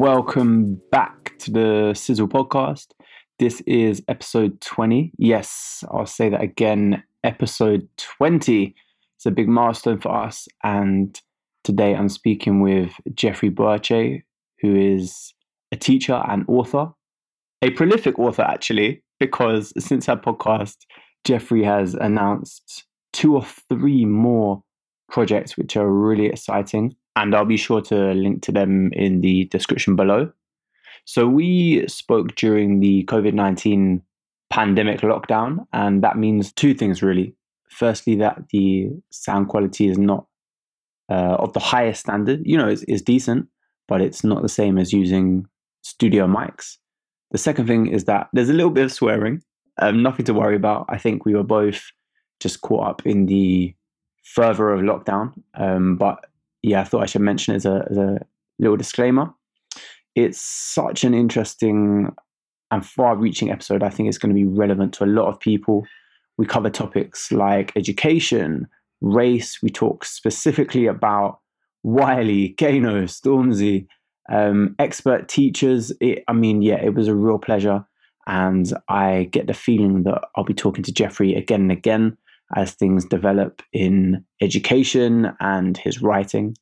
Welcome back to the Sizzle podcast. This is episode 20. Yes, I'll say that again. Episode 20. It's a big milestone for us. And today I'm speaking with Jeffrey Boakye, who is a teacher and author, a prolific author, actually, because since our podcast, Jeffrey has announced two or three more projects which are really exciting. And I'll be sure to link to them in the description below. So, we spoke during the COVID 19 pandemic lockdown, and that means two things really. Firstly, that the sound quality is not uh, of the highest standard. You know, it's, it's decent, but it's not the same as using studio mics. The second thing is that there's a little bit of swearing, um, nothing to worry about. I think we were both just caught up in the further of lockdown. Um, but yeah, I thought I should mention as a, as a little disclaimer. It's such an interesting and far reaching episode. I think it's going to be relevant to a lot of people. We cover topics like education, race. We talk specifically about Wiley, Kano, Stormzy, um, expert teachers. It, I mean, yeah, it was a real pleasure. And I get the feeling that I'll be talking to Jeffrey again and again as things develop in education and his writing.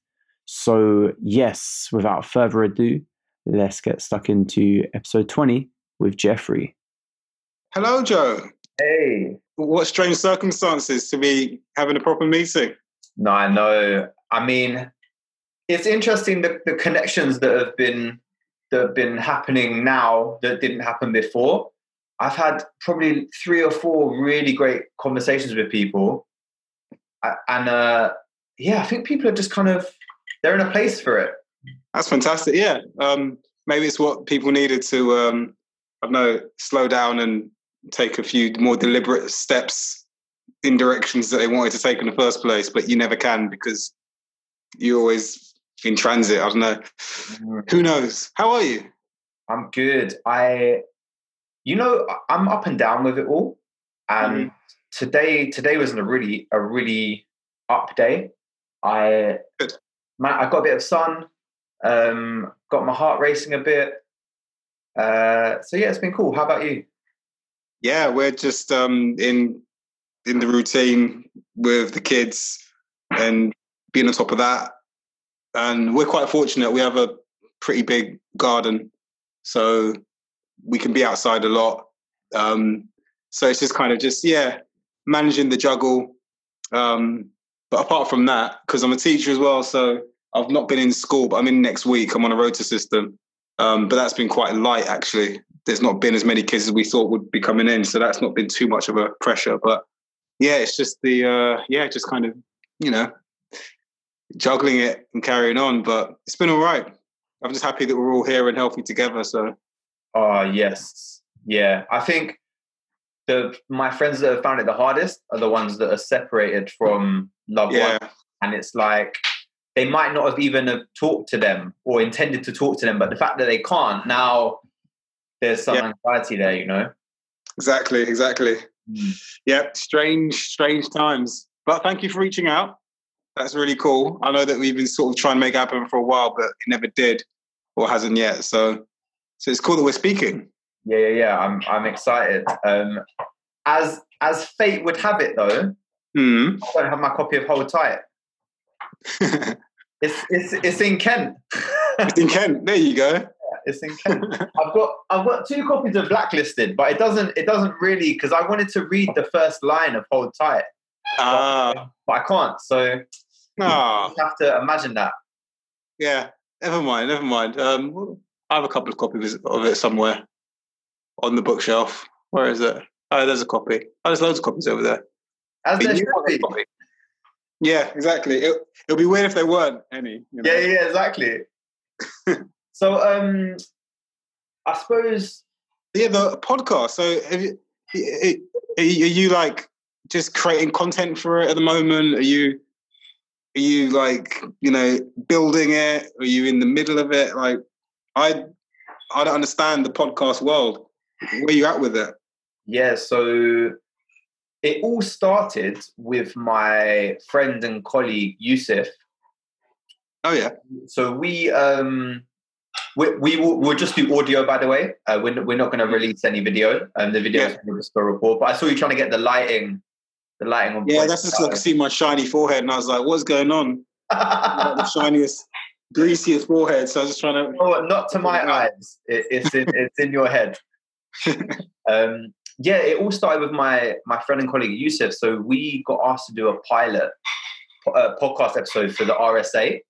So, yes, without further ado, let's get stuck into episode 20 with Jeffrey. Hello, Joe. Hey. What strange circumstances to be having a proper meeting. No, I know. I mean, it's interesting the, the connections that have been that have been happening now that didn't happen before. I've had probably three or four really great conversations with people, and uh, yeah, I think people are just kind of they're in a place for it. That's fantastic. Yeah, um, maybe it's what people needed to um, I don't know slow down and take a few more deliberate steps in directions that they wanted to take in the first place, but you never can because you're always in transit. I don't know. Mm. Who knows? How are you? I'm good. I you know, I'm up and down with it all. And mm. today, today was a really, a really up day. I, man, I got a bit of sun. Um, got my heart racing a bit. Uh, so yeah, it's been cool. How about you? Yeah, we're just um, in in the routine with the kids and being on top of that. And we're quite fortunate. We have a pretty big garden, so we can be outside a lot. Um, so it's just kind of just yeah, managing the juggle. Um, but apart from that, because I'm a teacher as well, so I've not been in school, but I'm in next week. I'm on a rota system, um, but that's been quite light actually. There's not been as many kids as we thought would be coming in, so that's not been too much of a pressure. But yeah, it's just the uh, yeah, just kind of you know juggling it and carrying on. But it's been all right. I'm just happy that we're all here and healthy together. So Oh yes, yeah. I think the my friends that have found it the hardest are the ones that are separated from loved yeah. ones, and it's like they might not have even have talked to them or intended to talk to them, but the fact that they can't now, there's some yeah. anxiety there, you know. Exactly, exactly. Mm. Yeah, strange, strange times. But thank you for reaching out. That's really cool. I know that we've been sort of trying to make happen for a while, but it never did or hasn't yet. So so it's cool that we're speaking. Yeah, yeah, yeah. I'm I'm excited. Um, as as fate would have it, though, mm. I don't have my copy of Hold Tight. it's it's it's in Kent. it's in Kent. There you go. Yeah, it's in Kent. I've got I've got two copies of Blacklisted, but it doesn't it doesn't really because I wanted to read the first line of Hold Tight. Ah. But, but I can't. So ah. you have to imagine that. Yeah. Never mind. Never mind. Um, I have a couple of copies of it somewhere on the bookshelf. Where is it? Oh, there's a copy. Oh, there's loads of copies over there. As there Yeah, exactly. It, will be weird if there weren't any. You know? Yeah, yeah, exactly. so, um, I suppose. Yeah, the podcast. So, you, are you like just creating content for it at the moment? Are you are you like you know building it? Are you in the middle of it? Like, I I don't understand the podcast world. Where you at with it? Yeah, so it all started with my friend and colleague Yusuf. Oh yeah. So we um we, we will we'll just do audio, by the way. Uh, we're, we're not going to release any video. Um, the video Yeah. is just for report. But I saw you trying to get the lighting, the lighting on. Yeah, that's just so I could see my shiny forehead, and I was like, "What's going on?" Like the shiniest, greasiest forehead. So I was just trying to. Oh, not to my eyes. It, it's in it's in your head. um, yeah, it all started with my my friend and colleague Yusuf. So we got asked to do a pilot uh, podcast episode for the RSA,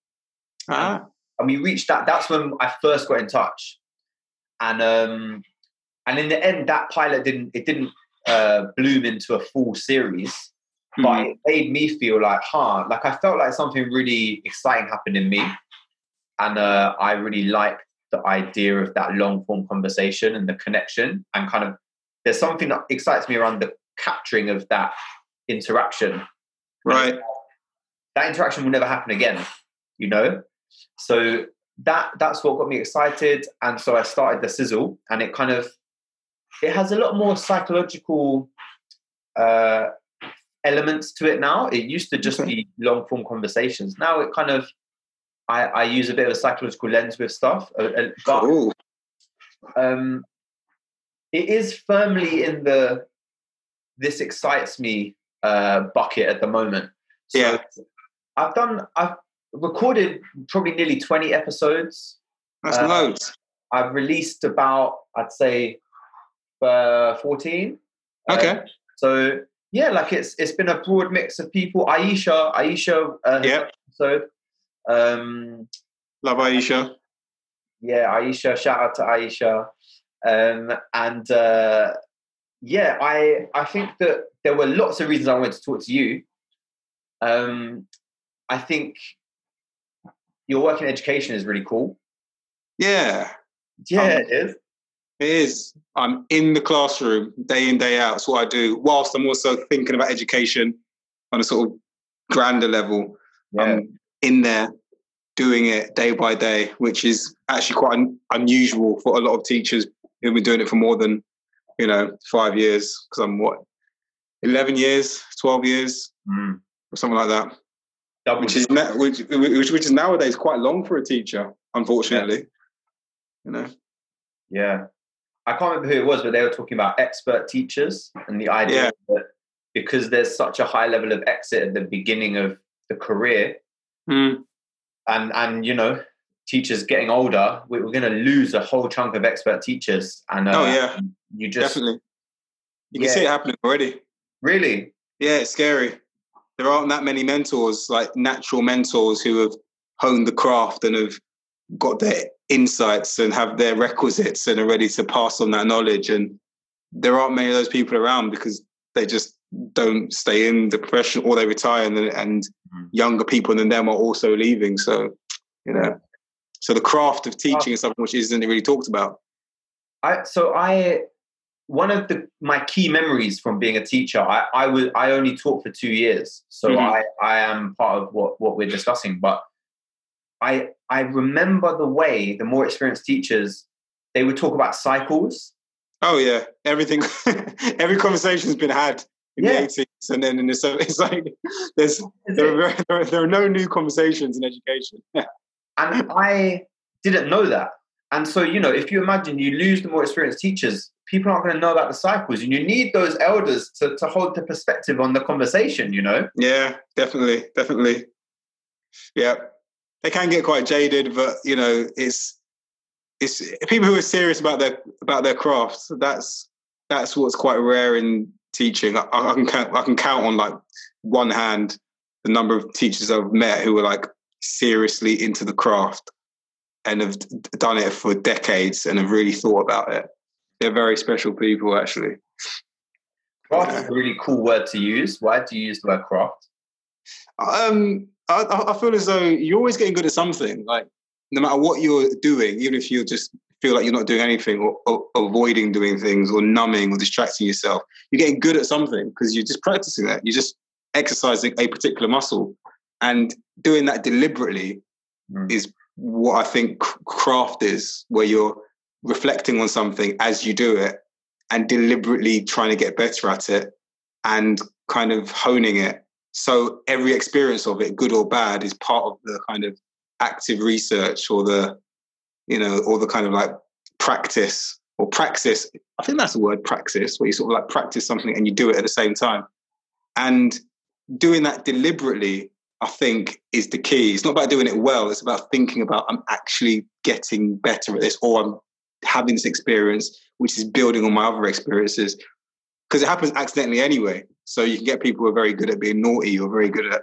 Ah, and we reached that. That's when I first got in touch, and um, and in the end, that pilot didn't it didn't uh, bloom into a full series. But it made me feel like, huh, like I felt like something really exciting happened in me. And uh, I really like the idea of that long form conversation and the connection. And kind of, there's something that excites me around the capturing of that interaction. right. That interaction will never happen again, you know? So that that's what got me excited. And so I started the sizzle and it kind of, it has a lot more psychological uh, elements to it now. It used to just Okay. be long form conversations. Now it kind of, I, I use a bit of a psychological lens with stuff. uh, uh, But um, it is firmly in the this excites me uh, bucket at the moment. So Yeah. I've done, I've recorded probably nearly 20 episodes. That's Uh, loads. I've released about, I'd say, uh, 14. Uh, Okay. so yeah, like it's it's been a broad mix of people. Aisha, Aisha, uh, Yep. episode. Um, Love Aisha. yeah, Aisha, shout out to Aisha. Um, and uh, yeah, I I think that there were lots of reasons I wanted to talk to you. Um, I think your work in education is really cool. Yeah, Yeah, Um, it is. it is. I'm in the classroom day in, day out. It's what I do, whilst I'm also thinking about education on a sort of grander level. Yeah. I'm in there doing it day by day, which is actually quite un- unusual for a lot of teachers who've been doing it for more than, you know, five years. Because I'm what, 11 years, 12 years, Mm. or something like that. Double Which is na- which, which which is nowadays quite long for a teacher, unfortunately. You know. Yeah. I can't remember who it was, but they were talking about expert teachers and the idea Yeah. that because there's such a high level of exit at the beginning of the career, Mm. and and you know, teachers getting older, we- we're going to lose a whole chunk of expert teachers. And uh, Oh, yeah. you just Definitely. You can Yeah. see it happening already. really, Yeah, it's scary. There aren't that many mentors, like natural mentors who have honed the craft and have got their insights and have their requisites and are ready to pass on that knowledge. And there aren't many of those people around because they just don't stay in the profession or they retire and, and Mhm. younger people than them are also leaving. So, you know, so the craft of teaching is something which isn't really talked about. I so I one of the my key memories from being a teacher, I I was I only taught for two years, so Mhm. I I am part of what what we're discussing. But I I remember the way the more experienced teachers they would talk about cycles. Oh yeah, everything, every conversation's been had in Yeah. the 80s, and then in the it's like there's there are, very, there are there are no new conversations in education. And I didn't know that. And so, you know, if you imagine you lose the more experienced teachers, people aren't going to know about the cycles. And you need those elders to, to hold the perspective on the conversation, you know? Yeah, definitely, definitely. Yeah, they can get quite jaded, but you know, it's it's people who are serious about their about their craft. That's that's what's quite rare in teaching. I, I can count, I can count on like one hand the number of teachers I've met who are like seriously into the craft and have done it for decades and have really thought about it. They're very special people, actually. Craft is a really cool word to use. Why do you use the word craft? Um, I, I I feel as though you're always getting good at something. Like no matter what you're doing, even if you're just feel like you're not doing anything or, or avoiding doing things or numbing or distracting yourself, you're getting good at something because you're just practicing that. You're just exercising a particular muscle, and doing that deliberately Mm. is what I think craft is, where you're reflecting on something as you do it and deliberately trying to get better at it and kind of honing it. So every experience of it, good or bad, is part of the kind of active research or the you know, all the kind of like practice or praxis. I think that's the word praxis, where you sort of like practice something and you do it at the same time. And doing that deliberately, I think, is the key. It's not about doing it well, it's about thinking about I'm actually getting better at this or I'm having this experience, which is building on my other experiences. Because it happens accidentally anyway. So you can get people who are very good at being naughty or very good at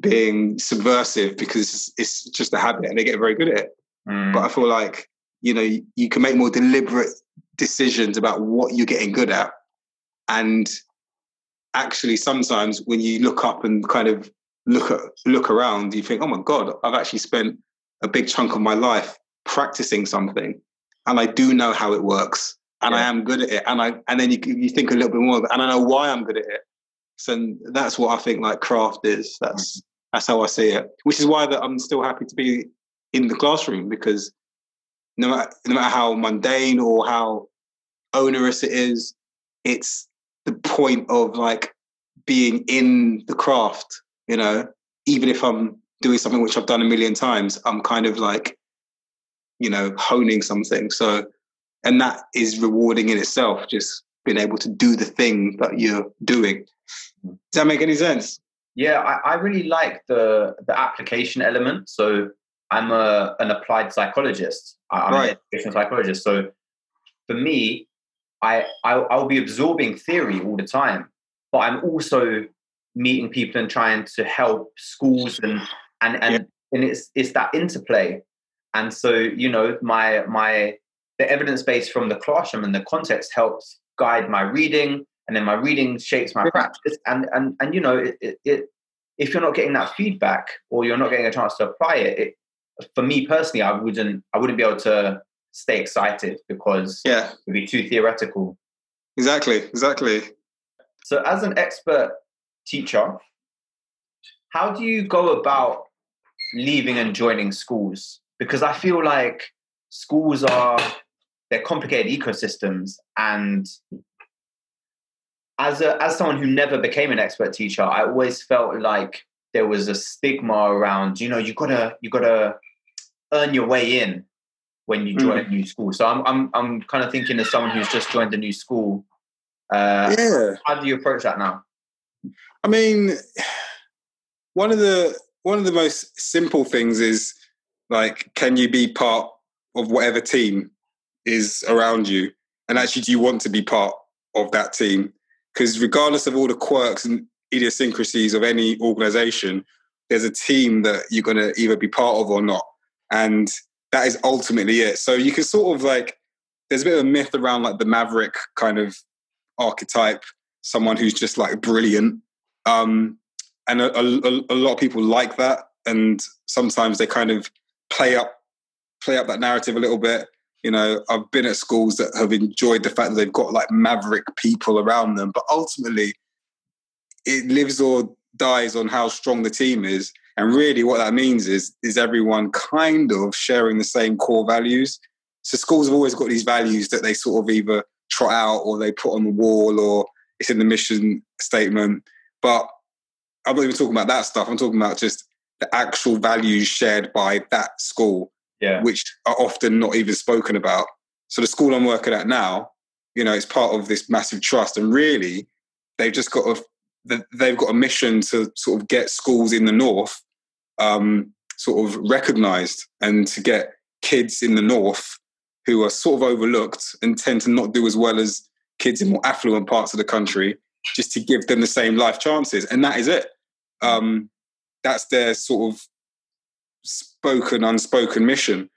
being subversive because it's just a habit and they get very good at it. Mm. But I feel like, you know, you can make more deliberate decisions about what you're getting good at. And actually sometimes when you look up and kind of look at look around, you think, oh my God, I've actually spent a big chunk of my life practicing something. And I do know how it works. And yeah. I am good at it. And I and then you you think a little bit more, and I know why I'm good at it. So that's what I think like craft is. That's that's how I see it. Which is why that I'm still happy to be in the classroom because no matter no matter how mundane or how onerous it is, it's the point of like being in the craft, you know, even if I'm doing something which I've done a million times, I'm kind of like, you know, honing something. So and that is rewarding in itself, just being able to do the thing that you're doing. Hmm. Does that make any sense? Yeah, I, I really like the the application element. So I'm a an applied psychologist. I'm right. an educational psychologist. So for me, I I'll, I'll, be absorbing theory all the time, but I'm also meeting people and trying to help schools and and and, yeah. and it's it's that interplay. And so you know my my the evidence base from the classroom and the context helps guide my reading and then my reading shapes my practice and and and you know it, it, it, if you're not getting that feedback or you're not getting a chance to apply it, it for me personally i wouldn't i wouldn't be able to stay excited because yeah. it'd be too theoretical. Exactly exactly. So as an expert teacher how do you go about leaving and joining schools? Because i feel like schools are they're complicated ecosystems and as a as someone who never became an expert teacher, I always felt like there was a stigma around, you know, you gotta you gotta earn your way in when you join mm. a new school. So I'm I'm I'm kind of thinking as someone who's just joined a new school. Uh, yeah. How do you approach that now? I mean, one of the one of the most simple things is like, can you be part of whatever team is around you, and actually, do you want to be part of that team? Because regardless of all the quirks and idiosyncrasies of any organization, there's a team that you're going to either be part of or not. And that is ultimately it. So you can sort of like, there's a bit of a myth around like the maverick kind of archetype, someone who's just like brilliant. Um, and a, a, a lot of people like that. And sometimes they kind of play up, play up that narrative a little bit you know, I've been at schools that have enjoyed the fact that they've got like maverick people around them, but ultimately it lives or dies on how strong the team is. And really what that means is is everyone kind of sharing the same core values. So schools have always got these values that they sort of either trot out or they put on the wall or it's in the mission statement. But I'm not even talking about that stuff. I'm talking about just the actual values shared by that school yeah. which are often not even spoken about. So the school I'm working at now, you know, it's part of this massive trust, and really, they've just got a they've got a mission to sort of get schools in the north um, sort of recognised and to get kids in the north who are sort of overlooked and tend to not do as well as kids in more affluent parts of the country, just to give them the same life chances, and that is it. Um, that's their sort of spoken, unspoken mission.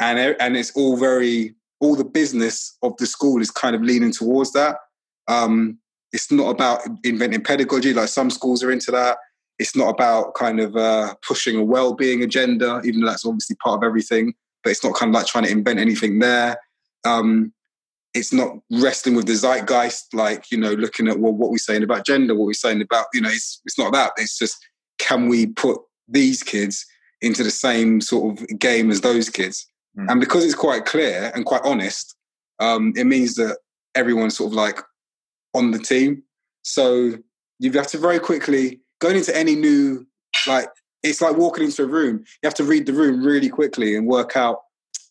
And, and it's all very, all the business of the school is kind of leaning towards that. Um, it's not about inventing pedagogy, like some schools are into that. It's not about kind of uh, pushing a well-being agenda, even though that's obviously part of everything. But it's not kind of like trying to invent anything there. Um, it's not wrestling with the zeitgeist, like you know, looking at well, what we're saying about gender, what we're saying about you know, it's it's not that. It's just can we put these kids into the same sort of game as those kids. Mm. And because it's quite clear and quite honest, um, it means that everyone's sort of like on the team. So you have got to very quickly going into any new like it's like walking into a room. You have to read the room really quickly and work out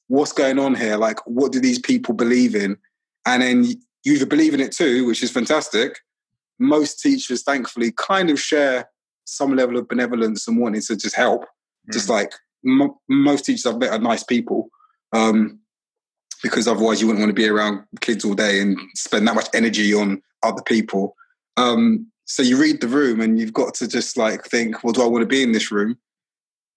what's going on here? Like, what do these people believe in? And then you either believe in it too, which is fantastic. Most teachers, thankfully, kind of share some level of benevolence and wanting to just help. Mm. Just like m- most teachers I've met are nice people. Um, because otherwise you wouldn't want to be around kids all day and spend that much energy on other people. Um, so you read the room and you've got to just like think, well, do I want to be in this room?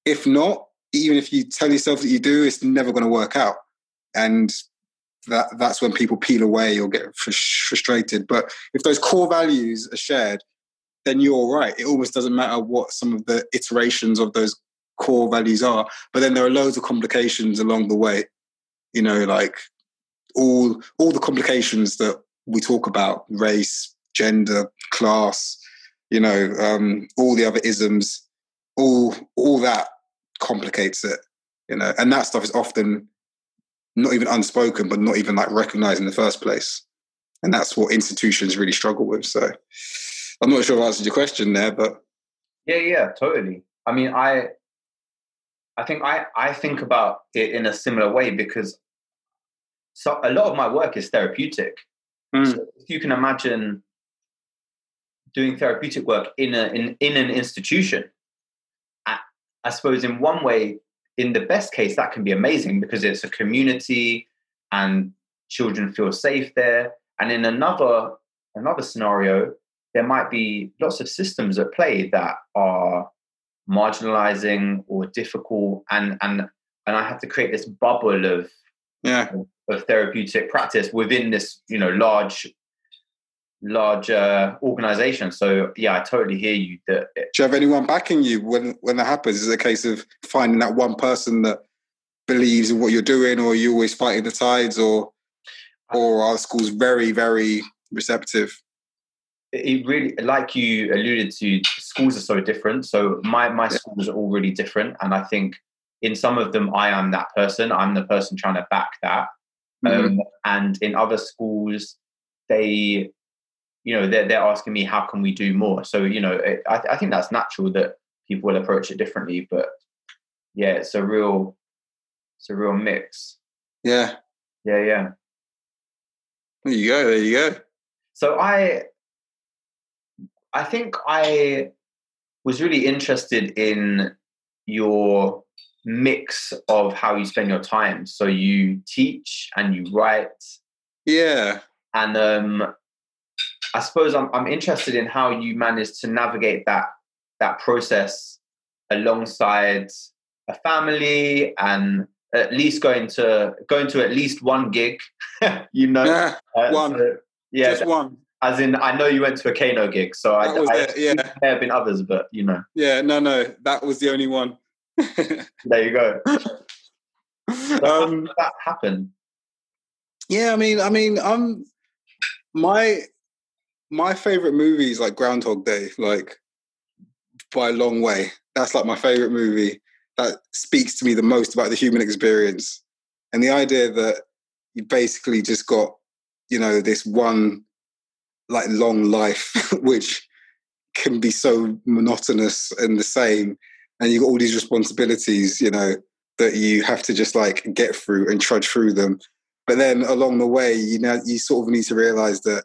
If not, even if you tell yourself that you do, it's never going to work out. And that that's when people peel away or get frustrated. But if those core values are shared, then you're right. It almost doesn't matter what some of the iterations of those core values are. But then there are loads of complications along the way. You know, like all all the complications that we talk about, race, gender, class, you know, um, all the other isms, all all that complicates it. You know, and that stuff is often not even unspoken, but not even like recognized in the first place. And that's what institutions really struggle with. So I'm not sure I've answered your question there, but yeah, yeah, totally. I mean, I I think I I think about it in a similar way because so a lot of my work is therapeutic. Mm. So if you can imagine doing therapeutic work in a in, in an institution, I, I suppose in one way, in the best case, that can be amazing because it's a community and children feel safe there. And in another another scenario, there might be lots of systems at play that are marginalizing or difficult and and and I have to create this bubble of yeah of therapeutic practice within this you know large large uh, organization. So yeah i totally hear you that do you have anyone backing you when when that happens? Is it a case of finding that one person that believes in what you're doing or are you always fighting the tides or or are schools very very receptive? It really like you alluded to schools are so different. So my my yeah. schools are all really different. And i think in some of them i am that person. I'm the person trying to back that. Mm-hmm. um, and in other schools they you know they're, they're asking me how can we do more so you know it, I, I think that's natural that people will approach it differently but yeah it's a real it's a real mix yeah yeah yeah there you go there you go so i I think I was really interested in your mix of how you spend your time. So you teach and you write. Yeah. And um, I suppose I'm, I'm interested in how you managed to navigate that that process alongside a family and at least going to going to at least one gig. you know, yeah, uh, one. So, yeah, just one. As in, I know you went to a Kano gig, so I, I yeah. there have been others, but you know. Yeah, no, no, that was the only one. there you go. So um, that happened? Yeah, I mean, I mean, I'm my my favorite movie is like Groundhog Day, like by a long way. That's like my favorite movie that speaks to me the most about the human experience and the idea that you basically just got, you know, this one like long life, which can be so monotonous and the same. And you've got all these responsibilities, you know, that you have to just like get through and trudge through them. But then along the way, you know, you sort of need to realize that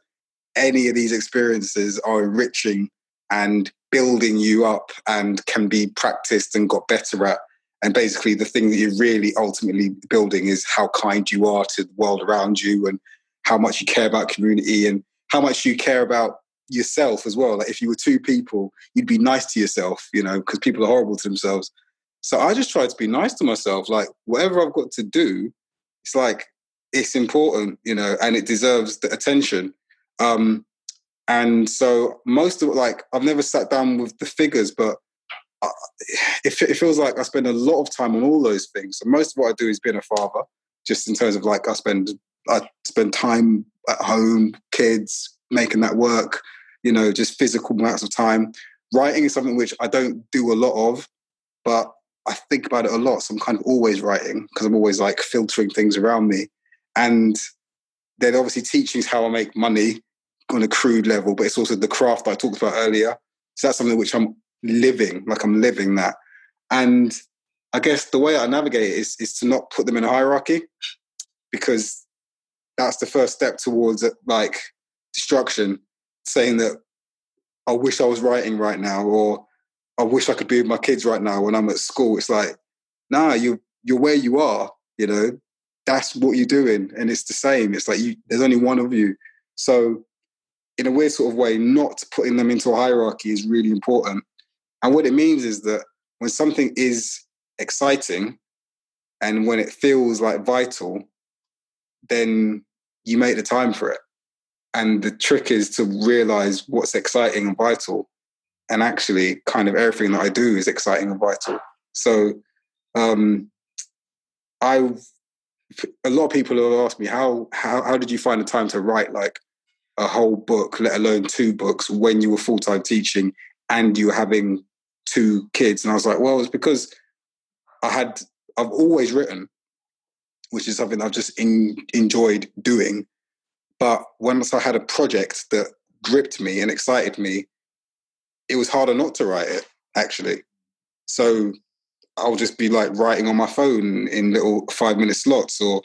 any of these experiences are enriching and building you up and can be practiced and got better at. And basically, the thing that you're really ultimately building is how kind you are to the world around you and how much you care about community and how much you care about yourself as well. Like if you were two people, you'd be nice to yourself, you know, because people are horrible to themselves. So I just try to be nice to myself. Like whatever I've got to do, it's like it's important, you know, and it deserves the attention. Um, and so most of like I've never sat down with the figures, but uh, it, it feels like I spend a lot of time on all those things. So most of what I do is being a father, just in terms of like I spend I spend time at home, kids, making that work, you know, just physical amounts of time. Writing is something which I don't do a lot of, but I think about it a lot. So I'm kind of always writing because I'm always like filtering things around me. And then obviously teaching is how I make money on a crude level, but it's also the craft I talked about earlier. So that's something which I'm living, like I'm living that. And I guess the way I navigate it is is to not put them in a hierarchy because that's the first step towards like destruction. Saying that I wish I was writing right now, or I wish I could be with my kids right now when I'm at school. It's like, nah, you you're where you are. You know, that's what you're doing, and it's the same. It's like you, there's only one of you. So, in a weird sort of way, not putting them into a hierarchy is really important. And what it means is that when something is exciting and when it feels like vital, then you make the time for it. And the trick is to realize what's exciting and vital. And actually, kind of everything that I do is exciting and vital. So, um, I, a lot of people have asked me how how how did you find the time to write like a whole book, let alone two books, when you were full time teaching and you were having two kids? And I was like, well, it's because I had I've always written, which is something I've just in, enjoyed doing. But once I had a project that gripped me and excited me, it was harder not to write it, actually. So I'll just be like writing on my phone in little five minute slots, or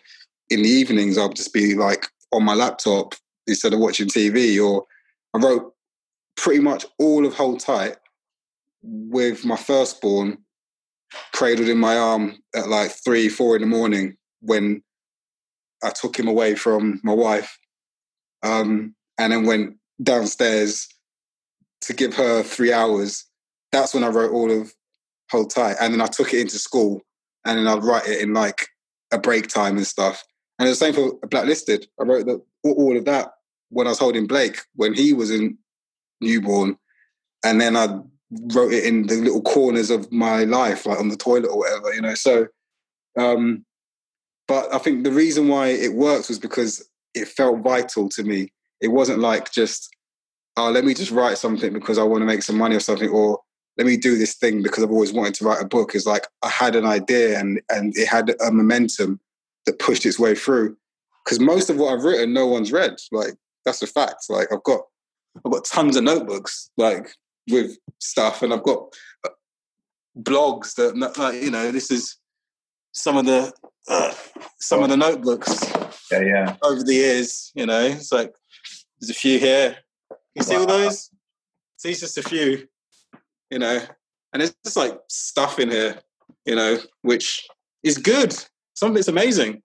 in the evenings, I'll just be like on my laptop instead of watching TV. Or I wrote pretty much all of Hold Tight with my firstborn cradled in my arm at like three, four in the morning when I took him away from my wife, um, and then went downstairs to give her three hours. That's when I wrote all of Hold Tight, and then I took it into school, and then I'd write it in like a break time and stuff. And the same for Blacklisted. I wrote the, all of that when I was holding Blake when he was in newborn, and then I wrote it in the little corners of my life, like on the toilet or whatever, you know. So, um, but I think the reason why it worked was because it felt vital to me. It wasn't like just, oh, let me just write something because I want to make some money or something, or let me do this thing because I've always wanted to write a book. It's like I had an idea and and it had a momentum that pushed its way through. Because most of what I've written, no one's read. Like that's a fact. Like I've got I've got tons of notebooks. Like with stuff, and I've got uh, blogs that like, you know this is some of the uh, some of the notebooks. Yeah, yeah. Over the years, you know, it's like there's a few here. You see wow. all those? See, just a few, you know, and it's just like stuff in here, you know, which is good. Some of it's amazing.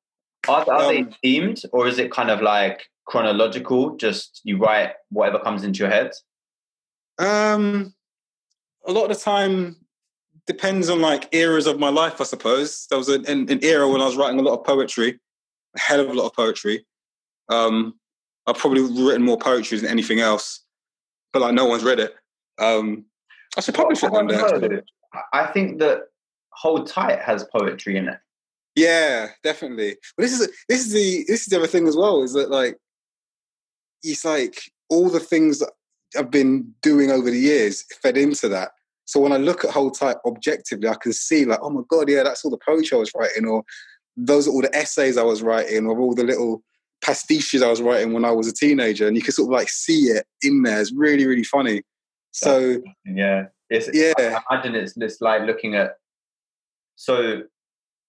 Are, are um, they themed, or is it kind of like chronological? Just you write whatever comes into your head. Um, a lot of the time depends on like eras of my life, I suppose. There was an, an, an, era when I was writing a lot of poetry, a hell of a lot of poetry. Um, I've probably written more poetry than anything else, but like no one's read it. Um, I should publish it one day. I think that Hold Tight has poetry in it. Yeah, definitely. But this is this is the this is the other thing as well. Is that like it's like all the things that I've been doing over the years fed into that. So when I look at Hold Tight objectively, I can see like, oh my god, yeah, that's all the poetry I was writing, or those are all the essays I was writing, or all the little pastiches I was writing when I was a teenager, and you can sort of like see it in there. It's really, really funny. So yeah, it's, yeah. I imagine it's it's like looking at. So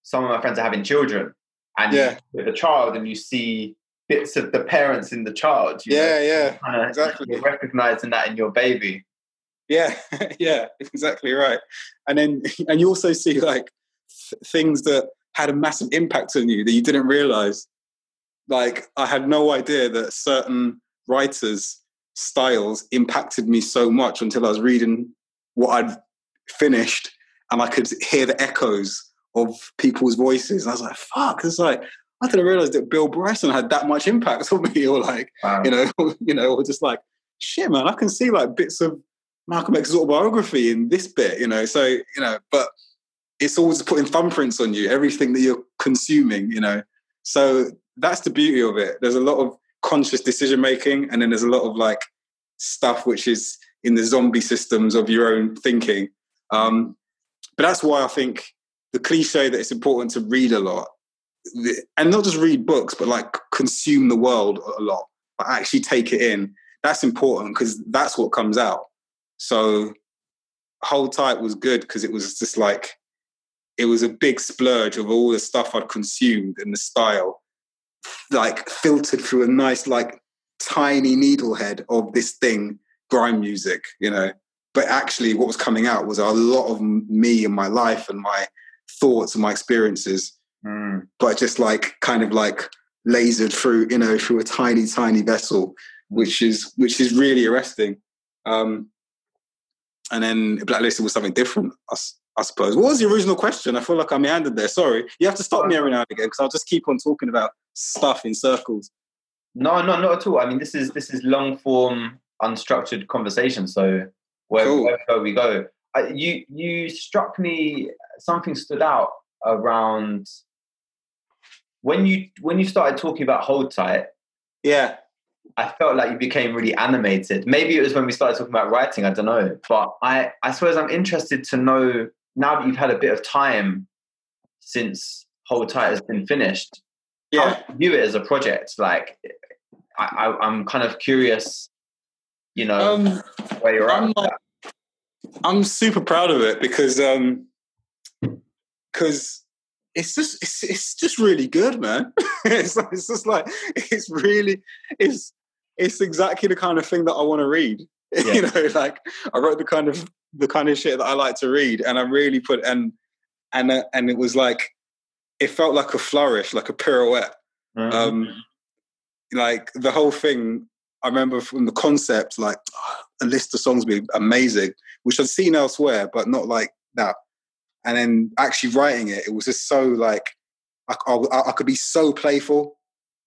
some of my friends are having children, and yeah. with a child, and you see bits of the parents in the child. yeah, know? yeah, kind of, exactly. You're recognizing that in your baby. Yeah, yeah, exactly right. And then, and you also see like th- things that had a massive impact on you that you didn't realize. Like, I had no idea that certain writers' styles impacted me so much until I was reading what I'd finished and I could hear the echoes of people's voices. And I was like, fuck, it's like I didn't realize that Bill Bryson had that much impact on me, or like, wow. you know, you know, or just like, shit, man, I can see like bits of Malcolm X's autobiography in this bit, you know. So, you know, but it's always putting thumbprints on you, everything that you're consuming, you know. So that's the beauty of it. There's a lot of conscious decision making, and then there's a lot of like stuff which is in the zombie systems of your own thinking. Um, but that's why I think the cliche that it's important to read a lot and not just read books, but like consume the world a lot, but actually take it in. That's important because that's what comes out. So, Hold Tight was good because it was just like it was a big splurge of all the stuff I'd consumed and the style, like filtered through a nice, like tiny needlehead of this thing, grime music, you know. But actually, what was coming out was a lot of me and my life and my thoughts and my experiences, Mm. but just like kind of like lasered through, you know, through a tiny, tiny vessel, which is which is really arresting. Um, and then Blacklisted was something different, i suppose. What was the original question? I feel like I meandered there. Sorry. You have to stop me every now and again because I'll just keep on talking about stuff in circles. No, no, not at all. I mean, this is this is long form, unstructured conversation. So where, Cool. wherever we go, I, you you struck me. Something stood out around when you when you started talking about hold tight. Yeah. I felt like you became really animated. Maybe it was when we started talking about writing. I don't know, but I I suppose I'm interested to know now that you've had a bit of time since Hold Tight has been finished. Yeah. view it as a project? Like, I, I, I'm kind of curious, you know, Um, where you're at. I'm with like- I'm super proud of it because um because it's just it's, it's just really good, man. it's, it's just like it's really it's it's exactly the kind of thing that I want to read. Yeah. you know, like I wrote the kind of the kind of shit that I like to read, and I really put and and uh, and it was like it felt like a flourish, like a pirouette. Mhm. Um, like the whole thing, I remember from the concept, like a list of songs would be amazing, which I'd seen elsewhere, but not like that. And then actually writing it, it was just so like I, I, I could be so playful.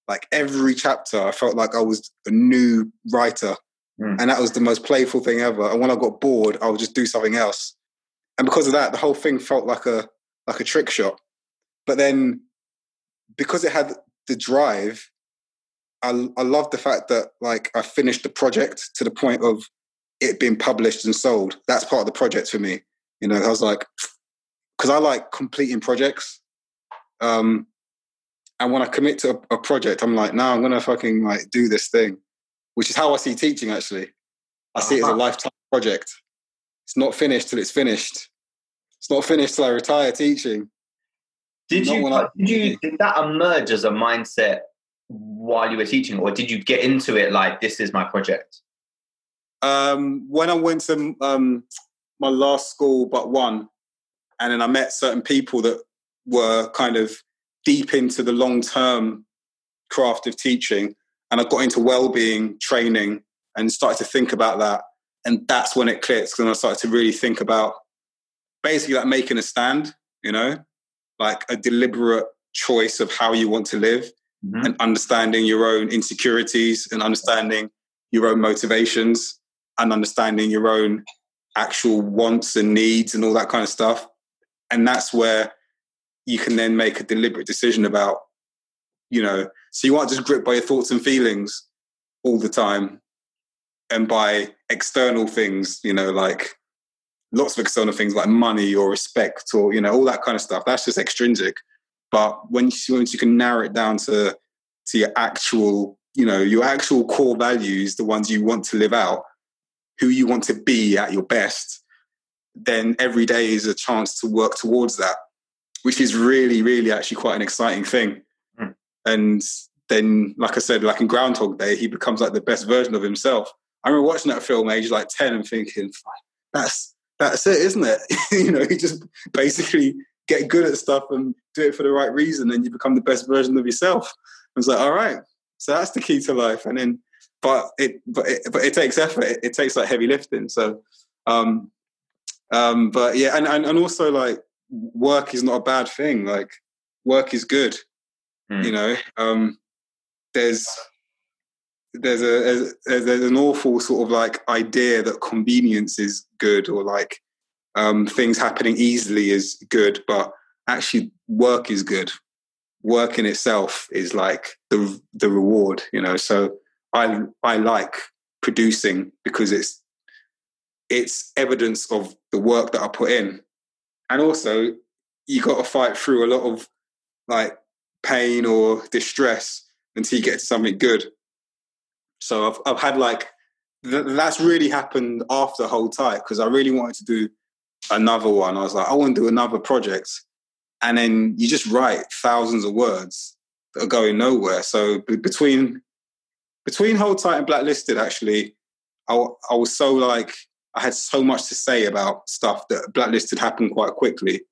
Like every chapter, I felt like I was a new writer, Mm. and that was the most playful thing ever. And when I got bored, I would just do something else. And because of that, the whole thing felt like a like a trick shot. But then, because it had the drive, I I love the fact that like I finished the project to the point of it being published and sold. That's part of the project for me. You know, I was like, because I like completing projects. Um, and when I commit to a, a project, I'm like, no, I'm gonna fucking like do this thing, which is how I see teaching. Actually, I see it as a Uh-huh. lifetime project. It's not finished till it's finished. It's not finished till I retire teaching. did not you I- did you did that emerge as a mindset while you were teaching, or did you get into it like this is my project? um, when I went to um, my last school, but one, and then I met certain people that were kind of deep into the long term craft of teaching, and I got into well being training and started to think about that, and that's when it clicked. And I started to really think about basically like making a stand, you know, like a deliberate choice of how you want to live Mhm. and understanding your own insecurities and understanding your own motivations and understanding your own actual wants and needs and all that kind of stuff. And that's where you can then make a deliberate decision about, you know, so you aren't just gripped by your thoughts and feelings all the time and by external things, you know, like lots of external things like money or respect or, you know, all that kind of stuff. That's just extrinsic. But when you, once you can narrow it down to to your actual, you know, your actual core values, the ones you want to live out, who you want to be at your best, then every day is a chance to work towards that, which is really, really actually quite an exciting thing. Mm. And then, like I said, like in Groundhog Day, he becomes like the best version of himself. I remember watching that film age like 10 and thinking, that's that's it, isn't it? you know, you just basically get good at stuff and do it for the right reason, and you become the best version of yourself. I was like, all right, so that's the key to life. And then, but it, but it, but it takes effort. It, it takes like heavy lifting. So, um, um, but yeah, and, and and also like work is not a bad thing. Like work is good. Mm. You know, um, there's there's a there's, there's an awful sort of like idea that convenience is good or like um, things happening easily is good, but actually work is good. Work in itself is like the the reward, you know. So I I like producing because it's it's evidence of the work that I put in, and also you got to fight through a lot of like pain or distress until you get to something good. So I've I've had like th- that's really happened after Hold Tight because I really wanted to do another one. I was like, I want to do another project, and then you just write thousands of words that are going nowhere. So b- between between Hold Tight and Blacklisted, actually, I, I was so like I had so much to say about stuff that Blacklisted happened quite quickly,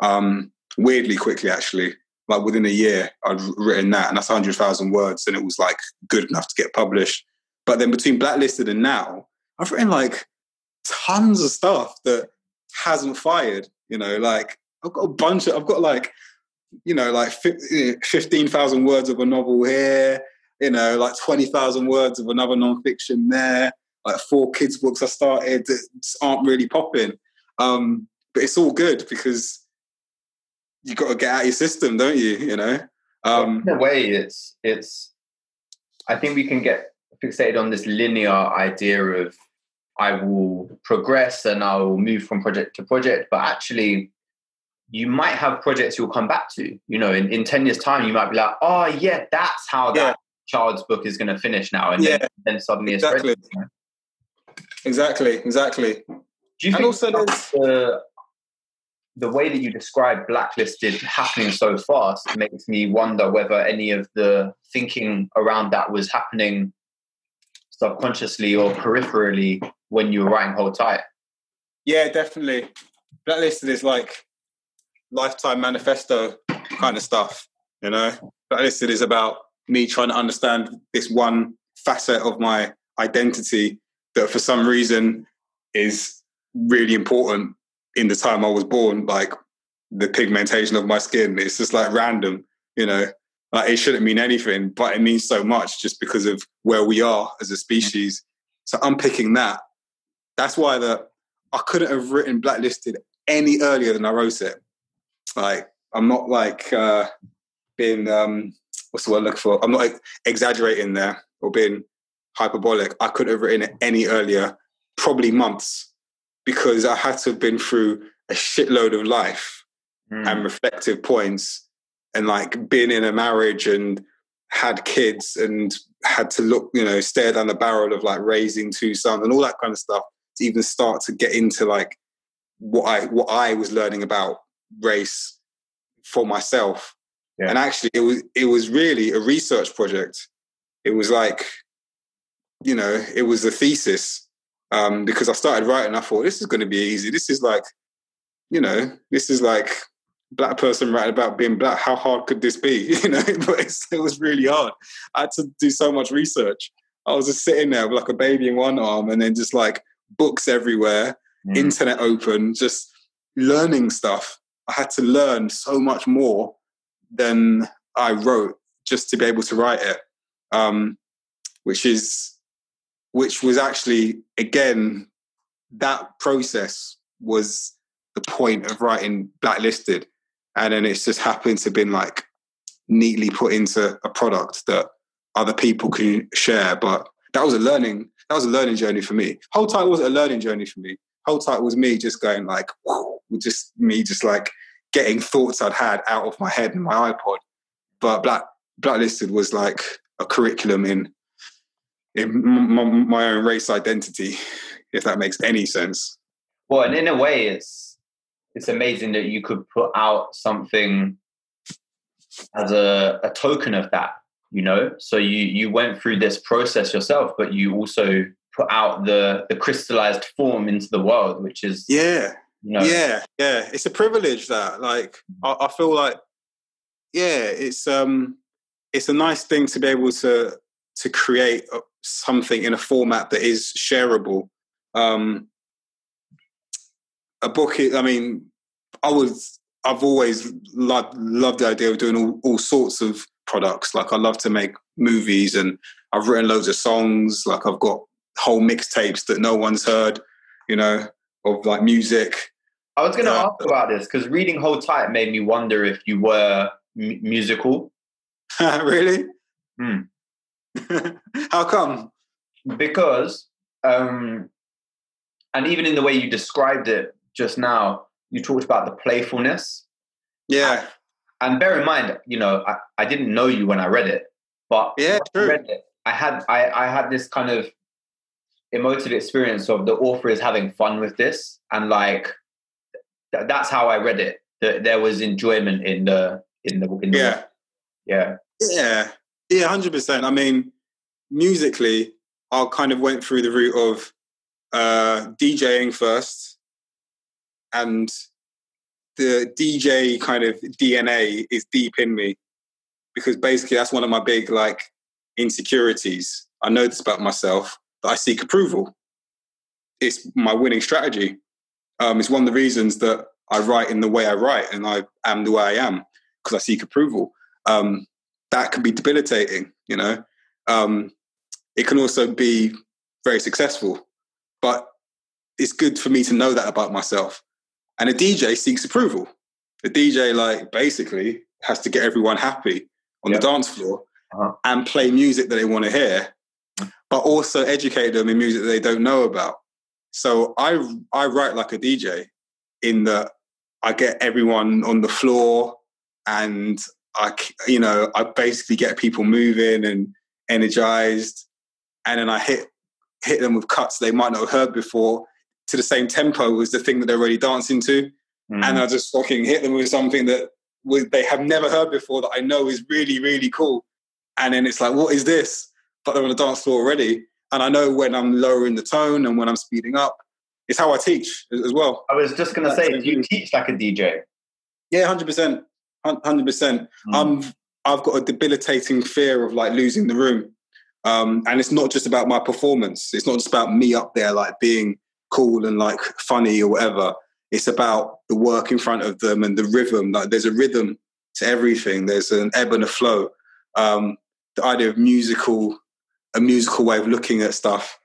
um, weirdly quickly actually. Like within a year, I'd written that, and that's hundred thousand words, and it was like good enough to get published. But then between Blacklisted and now, I've written like tons of stuff that hasn't fired. You know, like I've got a bunch of, I've got like, you know, like 15,000 words of a novel here, you know, like 20,000 words of another nonfiction there, like four kids' books I started that aren't really popping. Um, but it's all good because you got to get out your system, don't you? You know? Um, in a way, it's, it's, I think we can get fixated on this linear idea of I will progress and I will move from project to project, but actually, you might have projects you'll come back to. You know, in, in 10 years' time, you might be like, oh, yeah, that's how yeah. that child's book is going to finish now. And yeah. then, then suddenly exactly. it's ready. Exactly, exactly. Do you and think also the, the way that you describe blacklisted happening so fast makes me wonder whether any of the thinking around that was happening subconsciously or peripherally when you were writing Hold Tight? Yeah, definitely. Blacklisted is like lifetime manifesto kind of stuff, you know. Blacklisted is about me trying to understand this one facet of my identity that for some reason is really important in the time I was born, like the pigmentation of my skin. It's just like random, you know. Like it shouldn't mean anything, but it means so much just because of where we are as a species. So unpicking that, that's why the I couldn't have written blacklisted any earlier than I wrote it. Like I'm not like uh, being um, what's the word I'm looking for? I'm not like, exaggerating there or being hyperbolic. I couldn't have written it any earlier, probably months, because I had to have been through a shitload of life mm. and reflective points, and like being in a marriage and had kids and had to look, you know, stare down the barrel of like raising two sons and all that kind of stuff to even start to get into like what I what I was learning about race for myself. Yeah. And actually, it was it was really a research project. It was like, you know, it was a thesis um, because I started writing. I thought this is going to be easy. This is like, you know, this is like black person writing about being black. How hard could this be? You know, but it was really hard. I had to do so much research. I was just sitting there with like a baby in one arm, and then just like books everywhere, mm. internet open, just learning stuff. I had to learn so much more than I wrote just to be able to write it, um, which is which was actually again that process was the point of writing blacklisted, and then it's just happened to been like neatly put into a product that other people can share. But that was a learning that was a learning journey for me. Hold Tight wasn't a learning journey for me. Hold Tight was me just going like, just me just like getting thoughts I'd had out of my head and my iPod. But Black Blacklisted was like a curriculum in in my, my own race identity, if that makes any sense. Well, and in a way, it's it's amazing that you could put out something as a, a token of that. You know, so you you went through this process yourself, but you also put out the the crystallized form into the world, which is yeah no. Yeah, yeah, it's a privilege that like I, I, feel like yeah, it's um it's a nice thing to be able to to create something in a format that is shareable. Um a book I mean I was I've always loved loved the idea of doing all, all sorts of products. Like I love to make movies and I've written loads of songs, like I've got whole mixtapes that no one's heard, you know of like music. I was going to uh, ask about this because reading Hold Tight made me wonder if you were m- musical. really? Hmm. How come? Because, um, and even in the way you described it just now, you talked about the playfulness. Yeah. And, bear in mind, you know, I, I didn't know you when I read it, but yeah, true. I it. I had I, I had this kind of emotive experience of the author is having fun with this and like th- that's how I read it. that there was enjoyment in the in the in the Yeah. yeah Yeah, yeah, hundred percent. I mean, musically, I kind of went through the route of uh, DJing first, and the DJ kind of DNA is deep in me because basically that's one of my big like insecurities. I know this about myself that I seek approval. It's my winning strategy. Um, it's one of the reasons that I write in the way I write and I am the way I am because I seek approval. Um, that can be debilitating, you know. Um, it can also be very successful, but it's good for me to know that about myself. And a DJ seeks approval. A DJ, like, basically has to get everyone happy on Yeah. the dance floor Uh-huh. and play music that they want to hear, but also educate them in music that they don't know about. So I I write like a DJ in that I get everyone on the floor and I c- you know I basically get people moving and energized, and then I hit hit them with cuts they might not have heard before to the same tempo as the thing that they're already dancing to, Mm. and I just fucking hit them with something that they have never heard before that I know is really really cool, and then it's like what is this? But they're on the dance floor already, and I know when I'm lowering the tone and when I'm speeding up. It's how I teach as as well. I was just gonna say, do you teach like a DJ? Yeah, hundred percent, hundred percent. Mm. I'm I've got a debilitating fear of like losing the room, um, and it's not just about my performance. It's not just about me up there like being cool and like funny or whatever. It's about the work in front of them and the rhythm. Like there's a rhythm to everything. There's an ebb and a flow. Um, the idea of musical, a musical way of looking at stuff,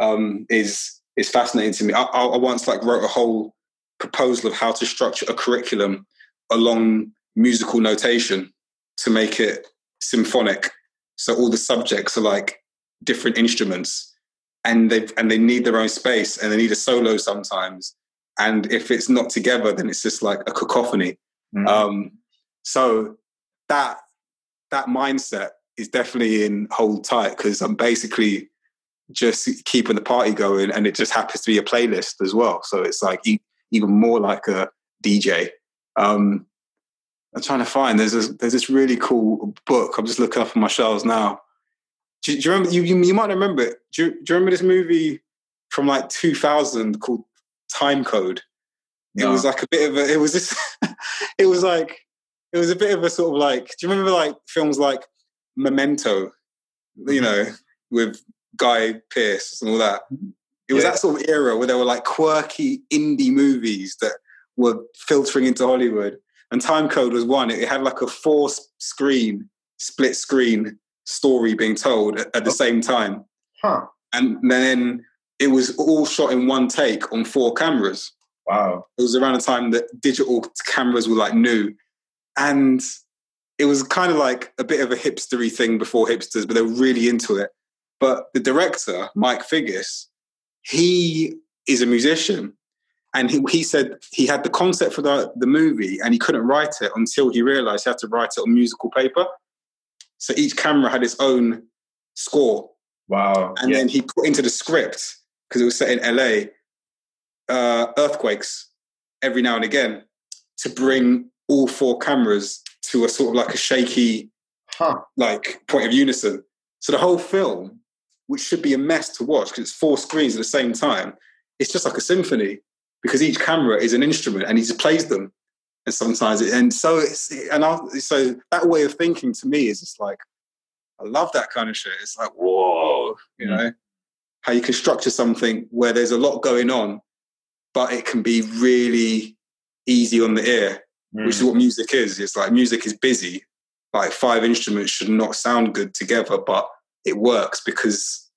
um, is is fascinating to me. I, I I once like wrote a whole proposal of how to structure a curriculum along musical notation to make it symphonic. So all the subjects are like different instruments, and they and they need their own space, and they need a solo sometimes. And if it's not together, then it's just like a cacophony. Mm. Um, so that that mindset is definitely in hold tight because I'm basically just keeping the party going, and it just happens to be a playlist as well. So it's like e- even more like a DJ. Um, I'm trying to find. There's this, there's this really cool book. I'm just looking up on my shelves now. Do, you- do you remember? You, you, you might remember it. Do you, do you remember this movie from like 2000 called Time Code? It No. was like a bit of a. It was this. it was like it was a bit of a sort of like. Do you remember like films like Memento? You mm-hmm. know, with Guy Pearce and all that. It was Yeah. that sort of era where there were like quirky indie movies that were filtering into Hollywood. And Time Code was one. It had like a four screen, split screen story being told at, at the oh. same time. Huh. And then it was all shot in one take on four cameras. Wow. It was around the time that digital cameras were like new. And it was kind of like a bit of a hipstery thing before hipsters, but they were really into it. But the director, Mike Figgis, he is a musician. And he, he said he had the concept for the, the movie and he couldn't write it until he realized he had to write it on musical paper. So each camera had its own score Wow. and yeah. then he put into the script because it was set in LA uh, earthquakes every now and again to bring all four cameras to a sort of like a shaky huh. like point of unison. So the whole film, which should be a mess to watch because it's four screens at the same time, it's just like a symphony because each camera is an instrument and he just plays them. And sometimes, it, and so it's and I, so that way of thinking to me is just like I love that kind of shit. It's like whoa, you Mm. know, how you can structure something where there's a lot going on, but it can be really easy on the ear which is Mm. what music is. It's like music is busy. Like five instruments should not sound good together, but it works because,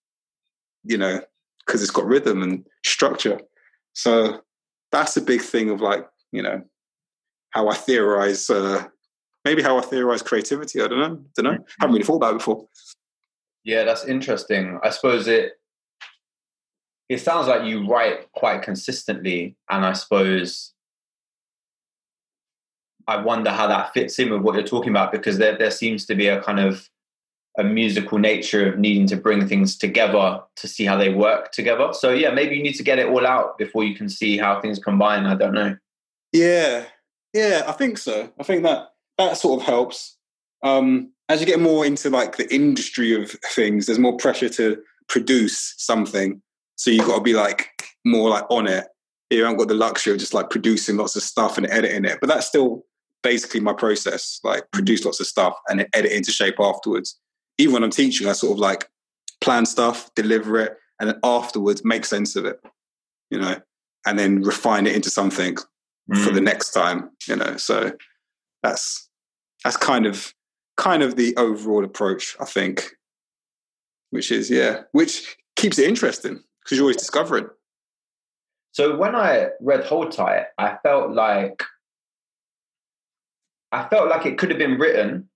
you know, because it's got rhythm and structure. So that's a big thing of like, you know, how I theorize, uh, maybe how I theorize creativity. I don't know. don't know. Haven't really thought about it before. Yeah, that's interesting. I suppose it it sounds like you write quite consistently, and I suppose I wonder how that fits in with what you're talking about because there there seems to be a kind of a musical nature of needing to bring things together to see how they work together. So yeah, maybe you need to get it all out before you can see how things combine. I don't know. Yeah. Yeah, I think so. I think that that sort of helps. Um, as you get more into like the industry of things, there's more pressure to produce something. So you've got to be like more like on it. You haven't got the luxury of just like producing lots of stuff and editing it. But that's still basically my process. Like produce lots of stuff and edit into shape afterwards. Even when I'm teaching, I sort of like plan stuff, deliver it, and then afterwards make sense of it. You know, and then refine it into something mm. for the mm. next time. You know, so that's that's kind of kind of the overall approach, I think. Which is yeah, which keeps it interesting because you're always discovering. So when I read Hold Tight, I felt like I felt like it could have been written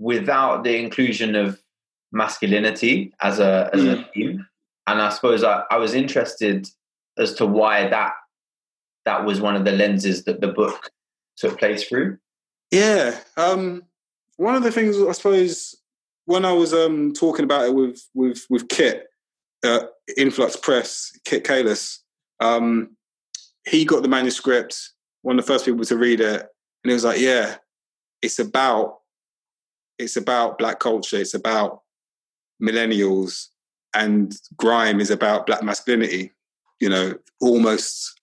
without the inclusion of masculinity as a as mm. a theme. And I suppose I, I was interested as to why that that was one of the lenses that the book took place through. Yeah. Um, one of the things I suppose when I was um, talking about it with with with Kit, uh, Influx Press, Kit Caless, um, he got the manuscript. One of the first people to read it, and he was like, "Yeah, it's about it's about black culture. It's about millennials, and grime is about black masculinity. You know, almost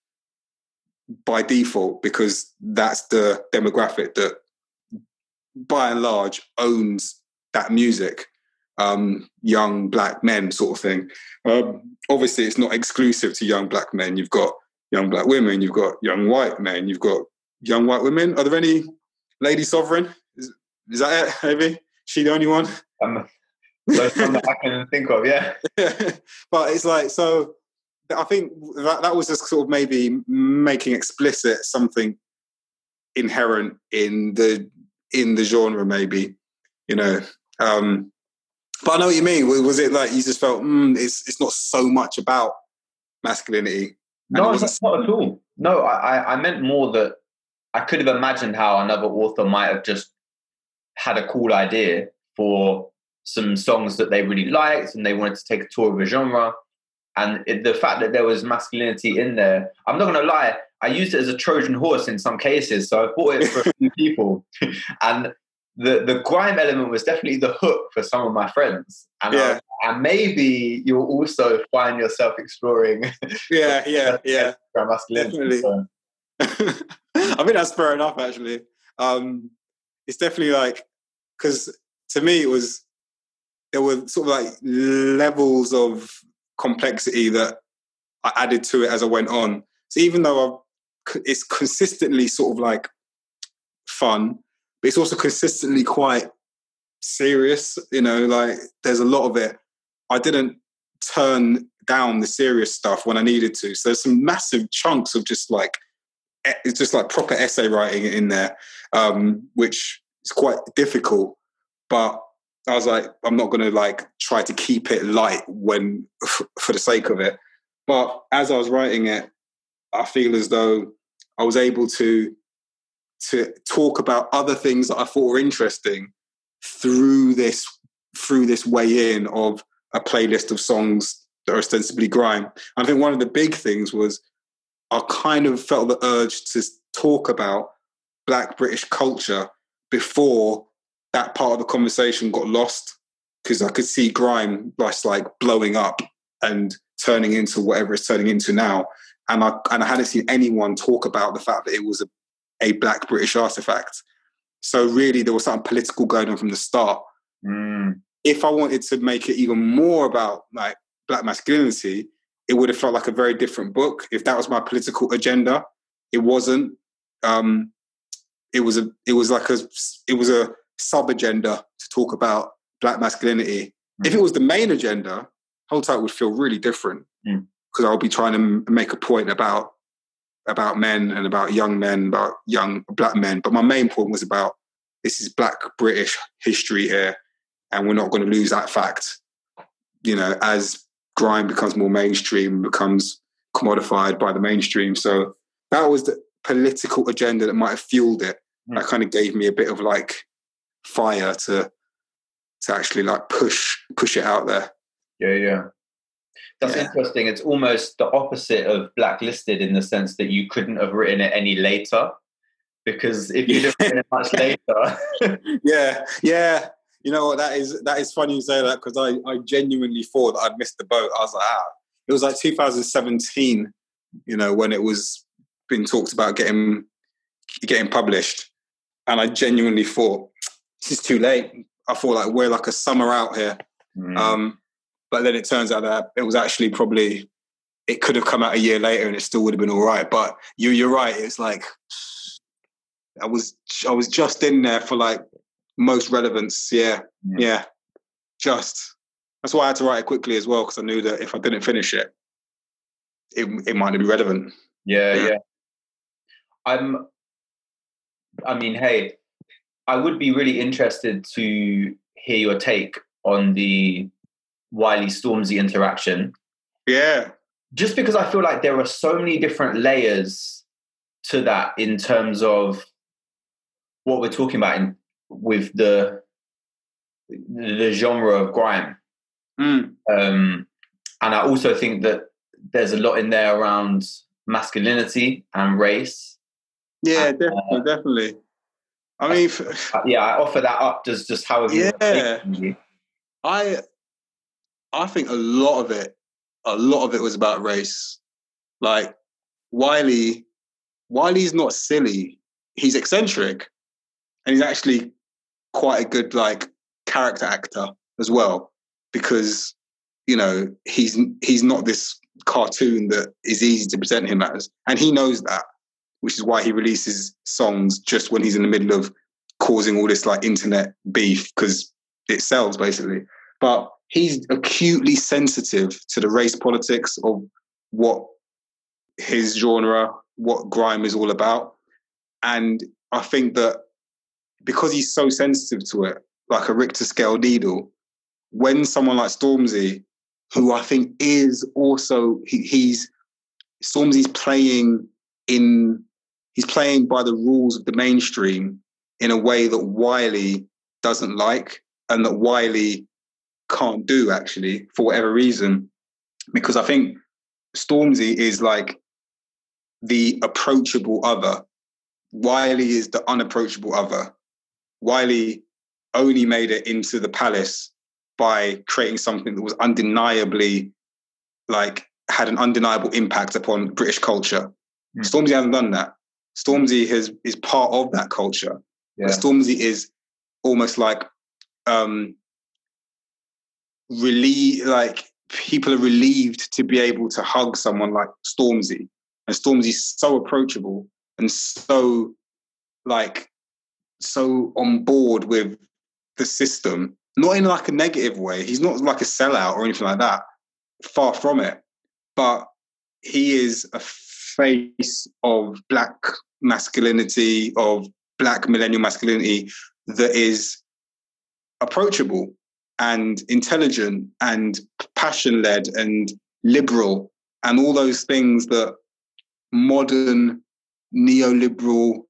by default because that's the demographic that by and large owns that music um, young black men sort of thing um, obviously it's not exclusive to young black men you've got young black women you've got young white men you've got young white women are there any lady sovereign is, that it maybe she the only one um, that i can think of yeah but it's like so I think that that was just sort of maybe making explicit something inherent in the in the genre, maybe you know. Um, but I know what you mean. Was it like you just felt mm, it's it's not so much about masculinity? No, not at all. No, I I meant more that I could have imagined how another author might have just had a cool idea for some songs that they really liked and they wanted to take a tour of a genre and it, the fact that there was masculinity in there, I'm not going to lie, I used it as a Trojan horse in some cases. So I bought it for a few people. and the, the grime element was definitely the hook for some of my friends. And, yeah. I, and maybe you'll also find yourself exploring. Yeah, yeah, yeah. Masculinity. So. I think that's fair enough, actually. Um, it's definitely like, because to me, it was, there were sort of like levels of complexity that I added to it as I went on. So even though I've, it's consistently sort of like fun, but it's also consistently quite serious. You know, like there's a lot of it. I didn't turn down the serious stuff when I needed to. So there's some massive chunks of just like it's just like proper essay writing in there, um, which is quite difficult. But I was like, I'm not going to like try to keep it light when for the sake of it. But as I was writing it, I feel as though I was able to to talk about other things that I thought were interesting through this through this way in of a playlist of songs that are ostensibly grime. I think one of the big things was I kind of felt the urge to talk about Black British culture before that part of the conversation got lost because I could see grime just like blowing up and turning into whatever it's turning into now. And I and I hadn't seen anyone talk about the fact that it was a, a black British artifact. So really there was something political going on from the start. Mm. If I wanted to make it even more about like black masculinity, it would have felt like a very different book. If that was my political agenda, it wasn't. Um, it was a it was like a it was a sub agenda to talk about black masculinity. Mm. If it was the main agenda, Hold Tight would feel really different because mm. I'll be trying to make a point about about men and about young men, about young black men. But my main point was about this is black British history here, and we're not going to lose that fact. You know, as grime becomes more mainstream, becomes commodified by the mainstream. So that was the political agenda that might have fueled it. Mm. That kind of gave me a bit of like fire to to actually like push push it out there. Yeah, yeah. That's yeah. interesting. It's almost the opposite of blacklisted in the sense that you couldn't have written it any later because if you didn't it much later, yeah, yeah. You know what? That is that is funny you say that because I I genuinely thought that I'd missed the boat. I was like, ah, it was like 2017. You know when it was being talked about getting getting published, and I genuinely thought this is too late. I thought like we're like a summer out here. Mm. Um, but then it turns out that it was actually probably it could have come out a year later and it still would have been all right. But you you're right. It's like I was I was just in there for like most relevance. Yeah, yeah, yeah. just that's why I had to write it quickly as well because I knew that if I didn't finish it, it it might not be relevant. Yeah, yeah, yeah. I'm. I mean, hey, I would be really interested to hear your take on the Wiley Stormzy interaction. Yeah. Just because I feel like there are so many different layers to that in terms of what we're talking about in, with the the genre of grime. Mm. Um, and I also think that there's a lot in there around masculinity and race. Yeah, and, definitely, uh, definitely. I mean, uh, yeah, I offer that up. Just, just how you? Yeah, I, I think a lot of it, a lot of it was about race. Like Wiley, Wiley's not silly. He's eccentric, and he's actually quite a good like character actor as well because you know he's he's not this cartoon that is easy to present him as and he knows that which is why he releases songs just when he's in the middle of causing all this like internet beef because it sells basically. But he's acutely sensitive to the race politics of what his genre, what grime is all about. And I think that because he's so sensitive to it, like a Richter scale needle, when someone like Stormzy, who I think is also he, he's Stormzy's playing in he's playing by the rules of the mainstream in a way that Wiley doesn't like and that Wiley can't do actually for whatever reason. Because I think Stormzy is like the approachable other. Wiley is the unapproachable other. Wiley only made it into the palace by creating something that was undeniably like had an undeniable impact upon British culture. Mm. Stormzy hasn't done that. Stormzy has is part of that culture. Yeah. Stormzy is almost like um relieved like people are relieved to be able to hug someone like Stormzy. And Stormzy's so approachable and so like so on board with the system, not in like a negative way. He's not like a sellout or anything like that. Far from it. But he is a face of black masculinity, of black millennial masculinity that is approachable and intelligent and passion led and liberal and all those things that modern neoliberal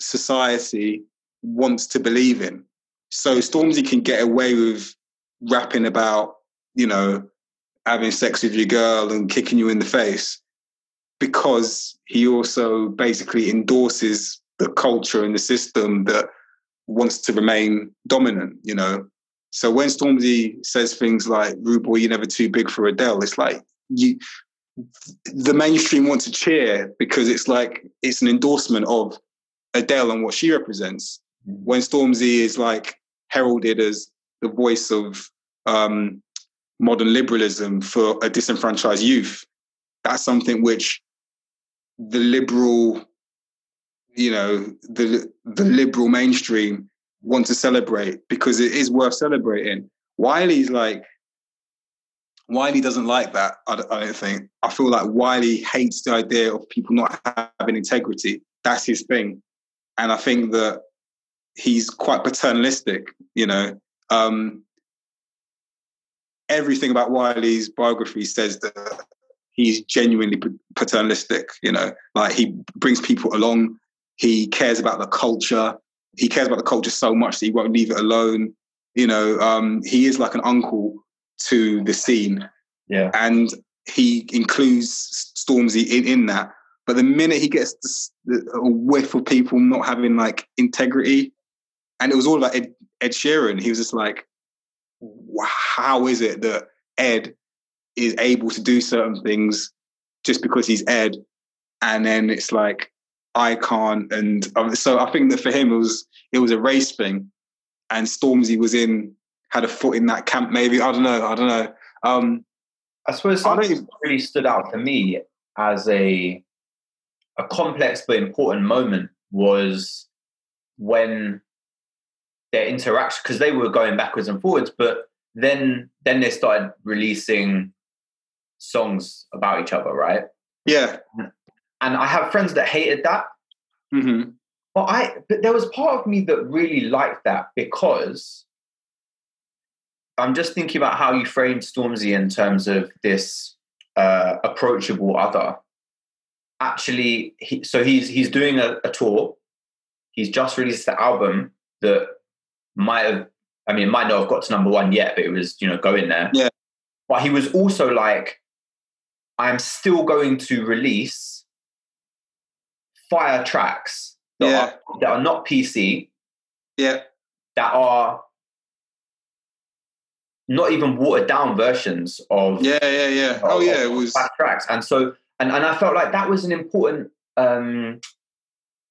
society wants to believe in. So Stormzy can get away with rapping about, you know, having sex with your girl and kicking you in the face because he also basically endorses the culture and the system that wants to remain dominant, you know. So when Stormzy says things like "Rude boy, you're never too big for Adele," it's like you, the mainstream want to cheer because it's like it's an endorsement of Adele and what she represents. When Stormzy is like heralded as the voice of um, modern liberalism for a disenfranchised youth, that's something which the liberal, you know, the the liberal mainstream want to celebrate because it is worth celebrating. Wiley's like Wiley doesn't like that. I don't, think. I feel like Wiley hates the idea of people not having integrity. That's his thing, and I think that he's quite paternalistic. You know, um, everything about Wiley's biography says that he's genuinely paternalistic. You know, like he brings people along. He cares about the culture. He cares about the culture so much that he won't leave it alone. You know, um, he is like an uncle to the scene. Yeah, and he includes Stormzy in, in that. But the minute he gets this, a whiff of people not having like integrity, and it was all about Ed, Ed Sheeran, he was just like, how is it that Ed is able to do certain things just because he's Ed? And then it's like, I can't. And um, so I think that for him, it was it was a race thing, and Stormzy was in had a foot in that camp. Maybe I don't know. I don't know. Um, I suppose something really stood out to me as a a complex but important moment was when their interaction because they were going backwards and forwards, but then then they started releasing songs about each other, right? Yeah. And I have friends that hated that. Mm-hmm. But I but there was part of me that really liked that because I'm just thinking about how you framed Stormzy in terms of this uh, approachable other. Actually, he, so he's he's doing a, a tour. He's just released the album that might have, I mean, it might not have got to number one yet, but it was you know going there. Yeah. But he was also like, I'm still going to release fire tracks that, Yeah. are, that are not PC, Yeah. that are not even watered down versions of Yeah. Yeah. Yeah. Oh yeah. It was. tracks. And so and, and I felt like that was an important um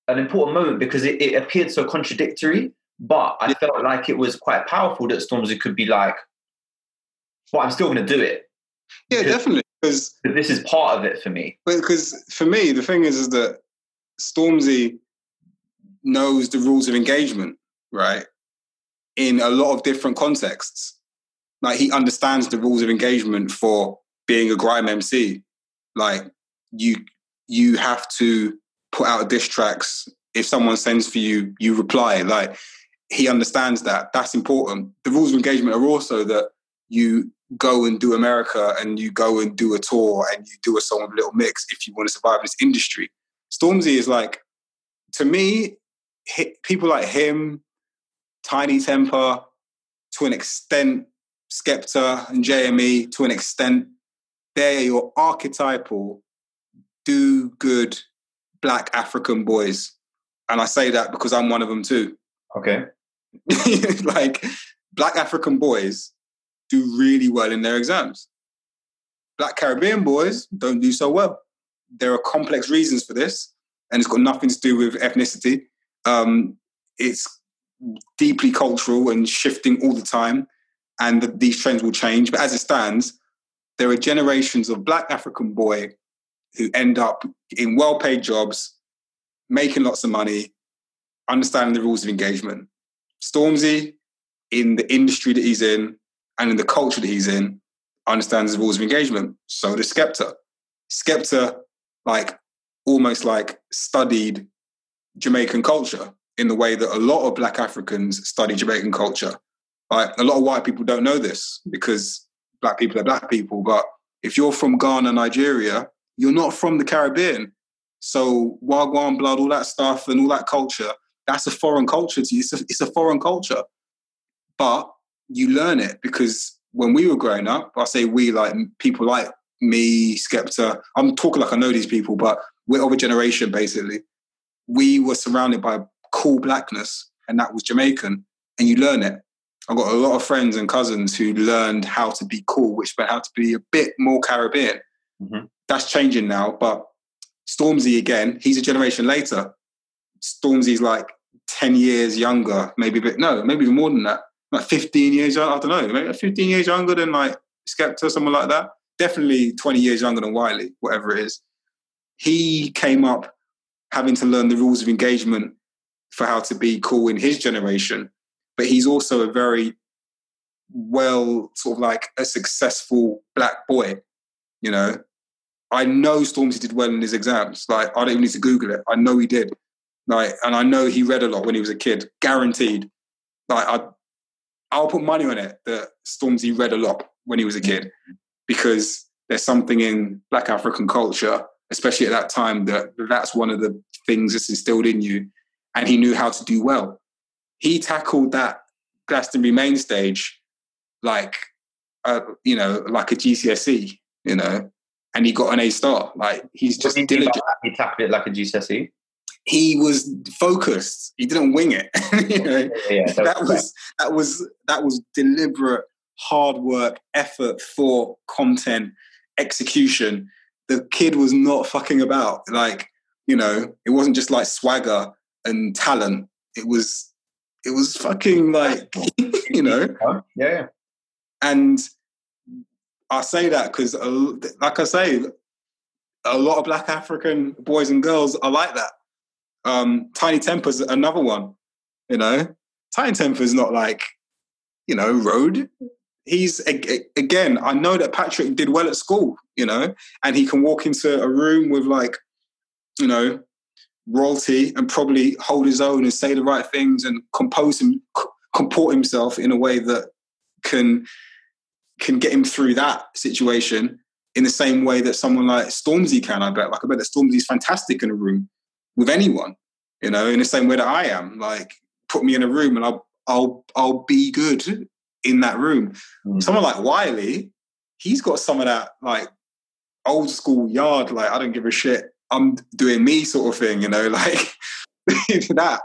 an important moment because it, it appeared so contradictory, but I Yeah. felt like it was quite powerful that Stormzy could be like, well, I'm still gonna do it. Yeah. Definitely. Because this is part of it for me. because for me the thing is is that Stormzy knows the rules of engagement, right? In a lot of different contexts. Like he understands the rules of engagement for being a grime MC. Like you you have to put out diss tracks. If someone sends for you, you reply. Like he understands that. That's important. The rules of engagement are also that you go and do America and you go and do a tour and you do a song with Little Mix if you want to survive in this industry. Stormzy is like, to me, people like him, Tinie Tempah, to an extent, Skepta and JME, to an extent, they're your archetypal, do good black African boys. And I say that because I'm one of them too. Okay. like black African boys do really well in their exams. Black Caribbean boys don't do so well. There are complex reasons for this, and it's got nothing to do with ethnicity. Um, it's deeply cultural and shifting all the time, and th- these trends will change. But as it stands, there are generations of black African boy who end up in well-paid jobs, making lots of money, understanding the rules of engagement. Stormzy, in the industry that he's in and in the culture that he's in, understands the rules of engagement. So does Skepta. Skepta, like, almost like studied Jamaican culture in the way that a lot of Black Africans study Jamaican culture. Like, a lot of white people don't know this because Black people are Black people. But if you're from Ghana, Nigeria, you're not from the Caribbean. So Wagwan blood, all that stuff and all that culture, that's a foreign culture to you. It's a, it's a foreign culture. But you learn it because when we were growing up, I say we like people like me, Skepta. I'm talking like I know these people, but we're of a generation basically. We were surrounded by cool blackness, and that was Jamaican, and you learn it. I've got a lot of friends and cousins who learned how to be cool, which meant how to be a bit more Caribbean. Mhm. That's changing now, but Stormzy again, he's a generation later. Stormzy's like 10 years younger, maybe a bit, no, maybe even more than that. Like 15 years young, I don't know, maybe 15 years younger than like Skepta, or someone like that. Definitely 20 years younger than Wiley, whatever it is. He came up having to learn the rules of engagement for how to be cool in his generation. But he's also a very well, sort of like a successful black boy, you know. I know Stormzy did well in his exams. Like, I don't even need to Google it. I know he did. Like, and I know he read a lot when he was a kid, guaranteed. Like, I, I'll put money on it that Stormzy read a lot when he was a kid, because there's something in Black African culture, especially at that time, that that's one of the things that's instilled in you, and he knew how to do well. He tackled that Glastonbury main stage like, uh, you know, like a GCSE. You know, and he got an A star. Like he's just diligent. He tackled it like a GCSE. He was focused. He didn't wing it. you know, yeah, that was that was that was deliberate, hard work, effort, for content, execution. The kid was not fucking about. Like you know, it wasn't just like swagger and talent. It was it was fucking like you know, yeah. And I say that because, like I say, a lot of Black African boys and girls are like that. Um, Tinie Tempah's another one. You know, Tinie Tempah's not like, you know, road. He's again. I know that Patrick did well at school. You know, and he can walk into a room with like, you know, royalty and probably hold his own and say the right things and compose him, comport himself in a way that can can get him through that situation in the same way that someone like Stormzy can, I bet. Like I bet that Stormzy's fantastic in a room with anyone, you know, in the same way that I am. Like put me in a room and I'll I'll I'll be good in that room. Mm. Someone like Wiley, he's got some of that like old school yard, like I don't give a shit. I'm doing me sort of thing, you know, like that.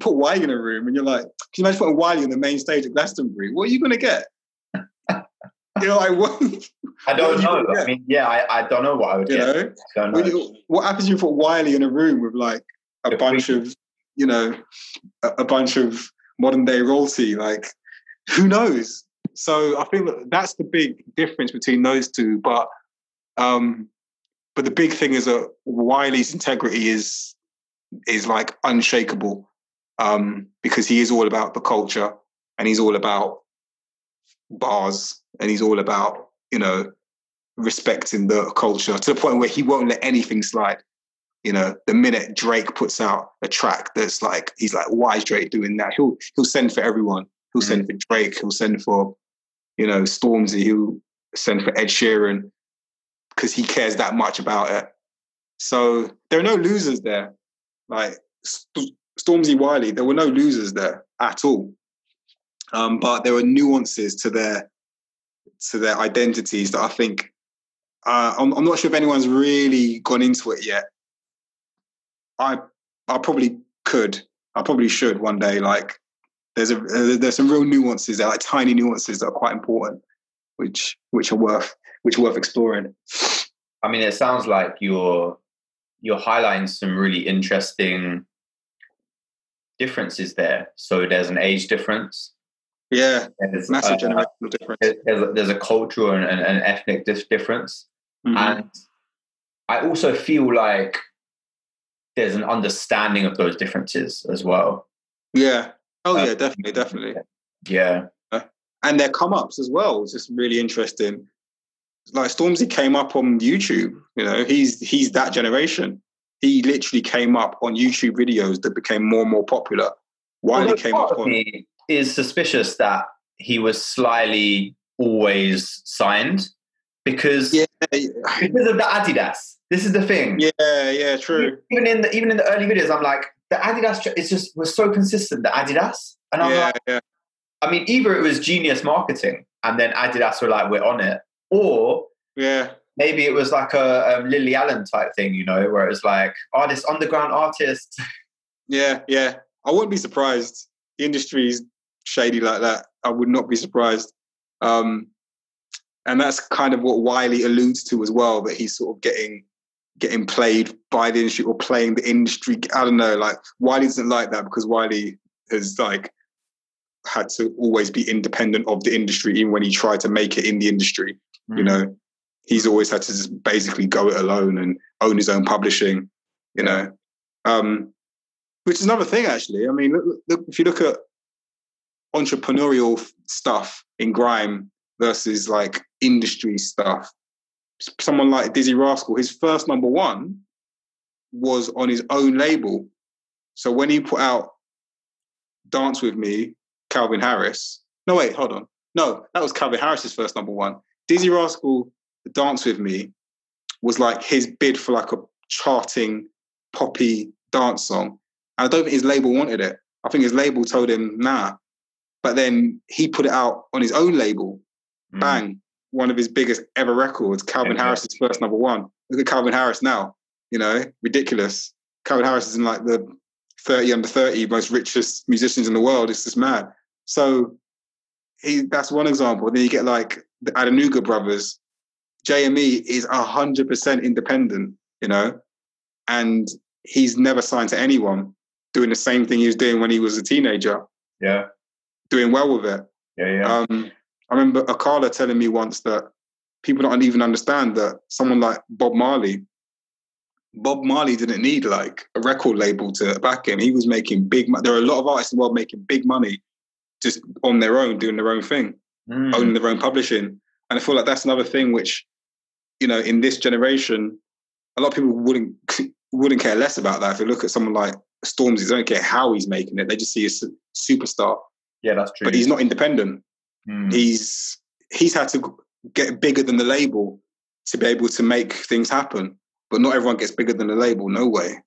Put Wiley in a room and you're like, can you imagine putting Wiley on the main stage at Glastonbury? What are you gonna get? you know, like what? I don't know. I mean, yeah, I, I don't know what I would you get. Know? know. You, what happens if you put Wiley in a room with like a bunch of, you know, a, a, bunch of modern day royalty? Like, who knows? So I think that that's the big difference between those two. But, um, but the big thing is that Wiley's integrity is is like unshakable um, because he is all about the culture and he's all about bars and he's all about you know respecting the culture to the point where he won't let anything slide. You know the minute drake puts out a track that's like he's like why is drake doing that? He'll he'll send for everyone. He'll mm-hmm. send for drake he'll send for you know stormzy he'll send for ed sheeran because he cares that much about it. So there are no losers there. Like stormzy wiley there were no losers there at all. Um, but there are nuances to their to their identities that I think uh, I'm, I'm, not sure if anyone's really gone into it yet. I I probably could. I probably should one day. Like there's a there's some real nuances there, like tiny nuances that are quite important, which which are worth which are worth exploring. I mean, it sounds like you're you're highlighting some really interesting differences there. So there's an age difference. Yeah, there's, massive uh, generational difference. There's a, there's a cultural and, ethnic difference, mm-hmm. and I also feel like there's an understanding of those differences as well. Yeah. Oh uh, yeah, definitely, definitely. Yeah. Uh, and their come ups as well. It's just really interesting. Like Stormzy came up on YouTube. You know, he's he's that generation. He literally came up on YouTube videos that became more and more popular. Wiley well, came up on. Me, is suspicious that he was slyly always signed because yeah. because of the Adidas. This is the thing. Yeah, yeah, true. Even in the even in the early videos, I'm like the Adidas. It's just was so consistent. The Adidas, and I'm yeah, like, yeah. I mean, either it was genius marketing, and then Adidas were like, "We're on it," or yeah, maybe it was like a um, Lily Allen type thing, you know, where it was like, "Oh, this underground artist." Yeah, yeah. I wouldn't be surprised. The industry's shady like that, I would not be surprised. Um, and that's kind of what Wiley alludes to as well, that he's sort of getting getting played by the industry or playing the industry. I don't know, like Wiley doesn't like that because Wiley has like had to always be independent of the industry, even when he tried to make it in the industry. Mm. You know, he's always had to just basically go it alone and own his own publishing. You know, um, which is another thing actually. I mean, look, look, if you look at entrepreneurial stuff in grime versus like industry stuff. Someone like Dizzee Rascal, his first number one was on his own label. So when he put out Dance With Me, Calvin Harris. No, wait, hold on. No, that was Calvin Harris's first number one. Dizzee Rascal, Dance With Me was like his bid for like a charting poppy dance song. And I don't think his label wanted it. I think his label told him, nah, but then he put it out on his own label, mm. bang, one of his biggest ever records, Calvin Yeah. Harris's first number one. Look at Calvin Harris now. You know, ridiculous. Calvin Harris is in like the 30 under 30 most richest musicians in the world. It's just mad. So he that's one example. Then you get like the Adenuga brothers. JME is hundred percent independent, you know, and he's never signed to anyone, doing the same thing he was doing when he was a teenager, Yeah. Doing well with it. Yeah. Yeah. Um, I remember Akala telling me once that people don't even understand that someone like Bob Marley, Bob Marley didn't need like a record label to back him. He was making big. mo- There are a lot of artists in the world making big money just on their own, doing their own thing, Mm. owning their own publishing. And I feel like that's another thing which, you know, in this generation, a lot of people wouldn't wouldn't care less about that. If you look at someone like Stormzy, they don't care how he's making it; they just see a superstar. Yeah, that's true. But he's not independent Mm. he's he's had to get bigger than the label to be able to make things happen. But not everyone gets bigger than the label. No way.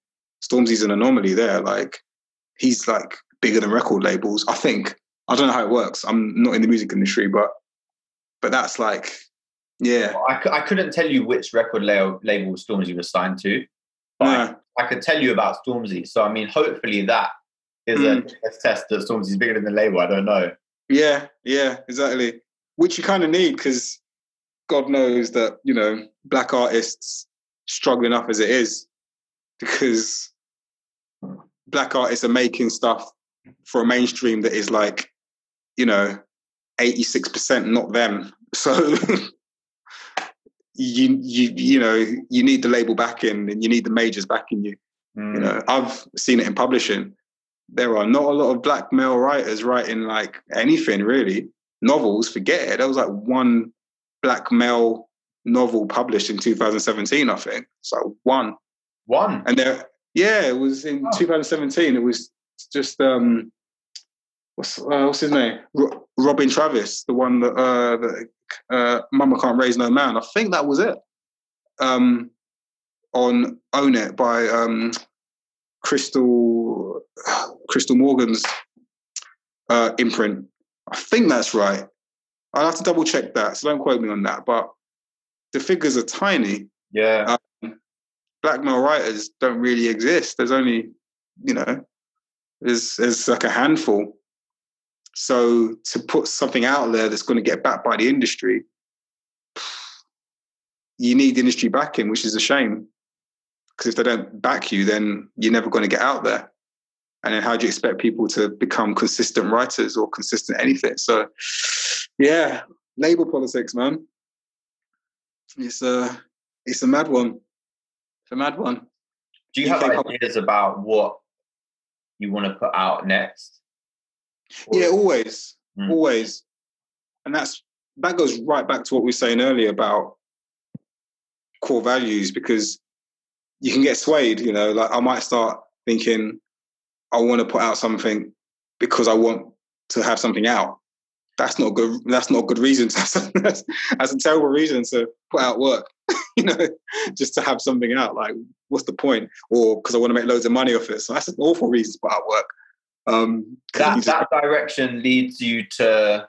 Stormzy's an anomaly there. Like he's like bigger than record labels. I think. I don't know how it works. I'm not in the music industry, but but that's like, yeah, I, I couldn't tell you which record label, label Stormzy was signed to, but I- I, could tell you about Stormzy. So, I mean, hopefully that is Mm. a test test that Stormzy's bigger than the label. I don't know. yeah, yeah, exactly. Which you kind of need because God knows that you know black artists struggle enough as it is because black artists are making stuff for a mainstream that is like, you know, 86% not them. So you you you know, you need the label backing and you need the majors backing you. Mm. You know, I've seen it in publishing. There are not a lot of black male writers writing like anything really. Novels, forget it. There was like one black male novel published in 2017, I think. So one. One. And there, yeah, it was in Oh. 2017. It was just um, what's uh, what's his name? Ro- Robyn Travis, the one that uh, that uh, Mama Can't Raise No Man. I think that was it. Um, on Own It by um, Crystal Crystal Morgan's uh, imprint. I think that's right. I'll have to double check that, so don't quote me on that. But the figures are tiny Yeah. black male writers don't really exist. There's only, you know, there's there's like a handful. So to put something out there that's going to get backed by the industry, you need industry backing, which is a shame. Because if they don't back you, then you're never going to get out there. And then how do you expect people to become consistent writers or consistent anything? So, yeah, label politics, man. It's a it's a mad one. It's a mad one. Do you have UK pub- ideas about what you want to put out next? Or- Yeah, always, Mm. always, and that's that goes right back to what we were saying earlier about core values because you can get swayed. You know, like I might start thinking I want to put out something because I want to have something out. That's not good. That's not a good reason. To, that's, that's a terrible reason to put out work. you know, just to have something out. Like, what's the point? Or because I want to make loads of money off it. So that's an awful reason to put out work. Um, that, just- that direction leads you to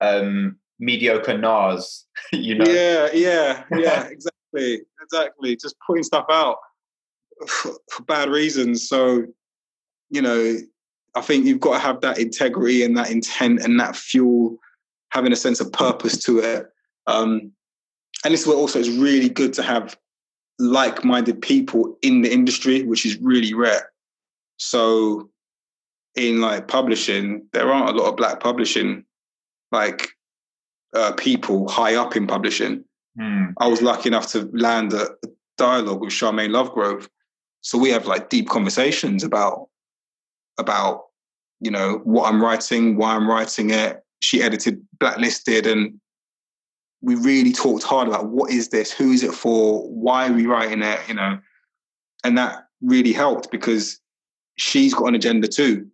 um, mediocre Nas, you know? Yeah, yeah, yeah, exactly, exactly. Just putting stuff out for, for bad reasons. So, you know, I think you've got to have that integrity and that intent and that fuel, having a sense of purpose to it. Um, and this is where also it's really good to have like-minded people in the industry, which is really rare. So, in like publishing, there aren't a lot of black publishing like uh, people high up in publishing. Hmm. I was lucky enough to land a, a dialogue with Sharmaine Lovegrove. So we have like deep conversations about about you know what I'm writing, why I'm writing it. She edited Blacklisted, and we really talked hard about what is this, who is it for, why are we writing it, you know, and that really helped because she's got an agenda too,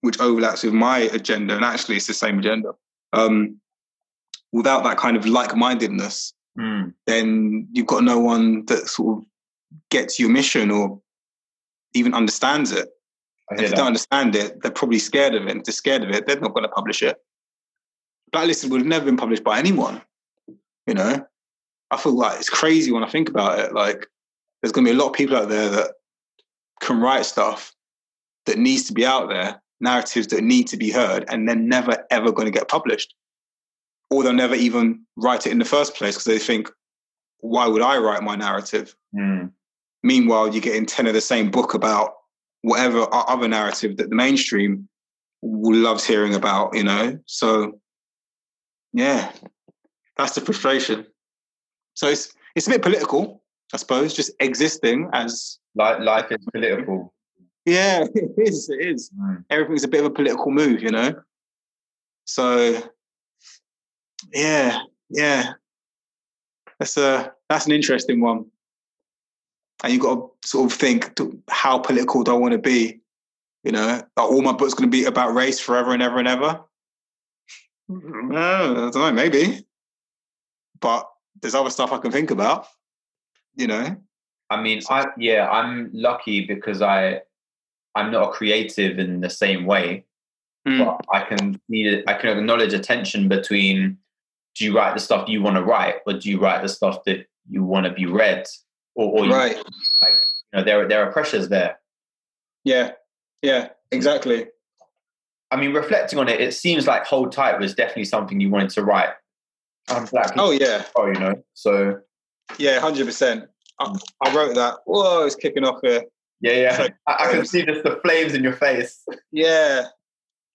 which overlaps with my agenda, and actually it's the same agenda. Um, without that kind of like-mindedness, Hmm. then you've got no one that sort of gets your mission or even understands it. And if they don't understand it, they're probably scared of it. If they're scared of it, they're not going to publish it. Blacklisted would have never been published by anyone. You know, I feel like it's crazy when I think about it. Like, there's going to be a lot of people out there that can write stuff that needs to be out there, narratives that need to be heard, and they're never ever going to get published, or they'll never even write it in the first place because they think, why would I write my narrative? Mm. Meanwhile, you're getting 10 of the same book about whatever other narrative that the mainstream loves hearing about, you know? So, yeah, that's the frustration. So it's, it's a bit political, I suppose, just existing as. Life, life is political. Yeah, it is. It is. Mm. Everything's a bit of a political move, you know? So, yeah, yeah. That's a that's an interesting one and you've got to sort of think how political do I want to be? You know, are all my books going to be about race forever and ever and ever? Mm, I don't know, maybe. But there's other stuff I can think about. You know. I mean, I yeah, I'm lucky because I I'm not a creative in the same way. Mm. But I can I can acknowledge a tension between do you write the stuff you want to write or do you write the stuff that you want to be read? or, or right. You, like you know there there are pressures there. Yeah, yeah, exactly. I mean, reflecting on it, it seems like "Hold Tight" was definitely something you wanted to write. Um, oh yeah. Oh, you know. So. Yeah, hundred percent. I, I wrote that. Whoa, it's kicking off here. Yeah, yeah. So, I, I, can see just the flames in your face. Yeah.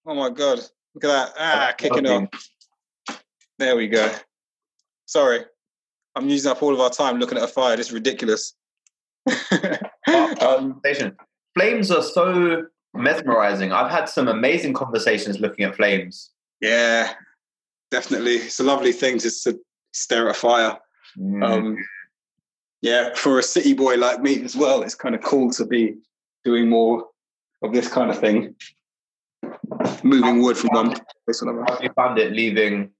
Oh my god! Look at that. Ah, kicking off. There we go. Sorry. I'm using up all of our time looking at a fire. It's ridiculous. um, flames are so mesmerizing. I've had some amazing conversations looking at flames. Yeah, definitely. It's a lovely thing just to stare at a fire. Mm. Um, yeah, for a city boy like me as well, it's kind of cool to be doing more of this kind of thing. Moving wood from one place to another. How you found it leaving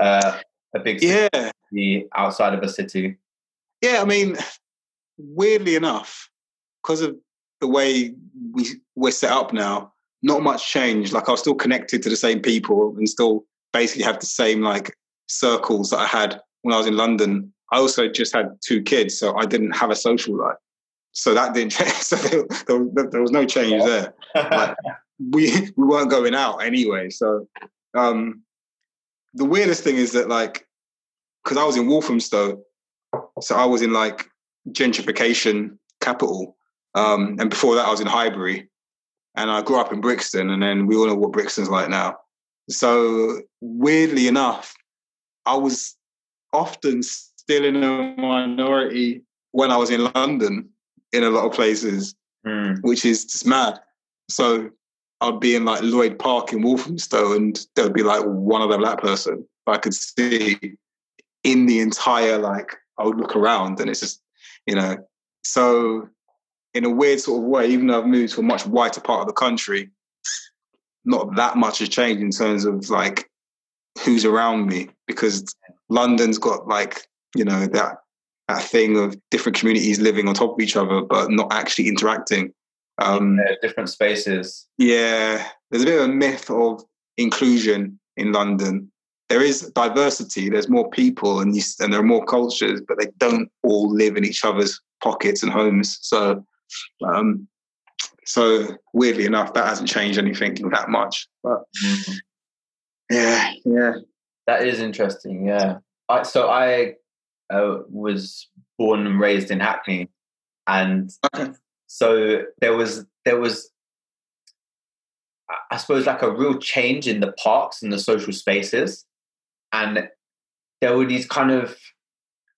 uh, a big yeah the outside of a city? Yeah, I mean, weirdly enough, because of the way we we're set up now, not much change. Like I was still connected to the same people and still basically have the same like circles that I had when I was in London. I also just had two kids, so I didn't have a social life. So that didn't change. So there, there, there was no change there. Like, we we weren't going out anyway. So um, the weirdest thing is that like because I was in Walthamstow, so I was in like gentrification capital. Um, and before that, I was in Highbury, and I grew up in Brixton, and then we all know what Brixton's like now. So weirdly enough, I was often still in a minority when I was in London in a lot of places, mm. which is just mad. So I'd be in like Lloyd Park in Walthamstow, and there would be like one other black person I could see in the entire like I would look around and it's just you know. So in a weird sort of way even though I've moved to a much whiter part of the country not that much has changed in terms of like who's around me because London's got like you know that that thing of different communities living on top of each other but not actually interacting um yeah, different spaces yeah there's a bit of a myth of inclusion in London there is diversity. There's more people, and you, and there are more cultures, but they don't all live in each other's pockets and homes. So, um, so weirdly enough, that hasn't changed anything that much. But mm-hmm. yeah, yeah, that is interesting. Yeah, I, so I uh, was born and raised in Hackney, and okay. So there was there was I suppose like a real change in the parks and the social spaces. And there were these kind of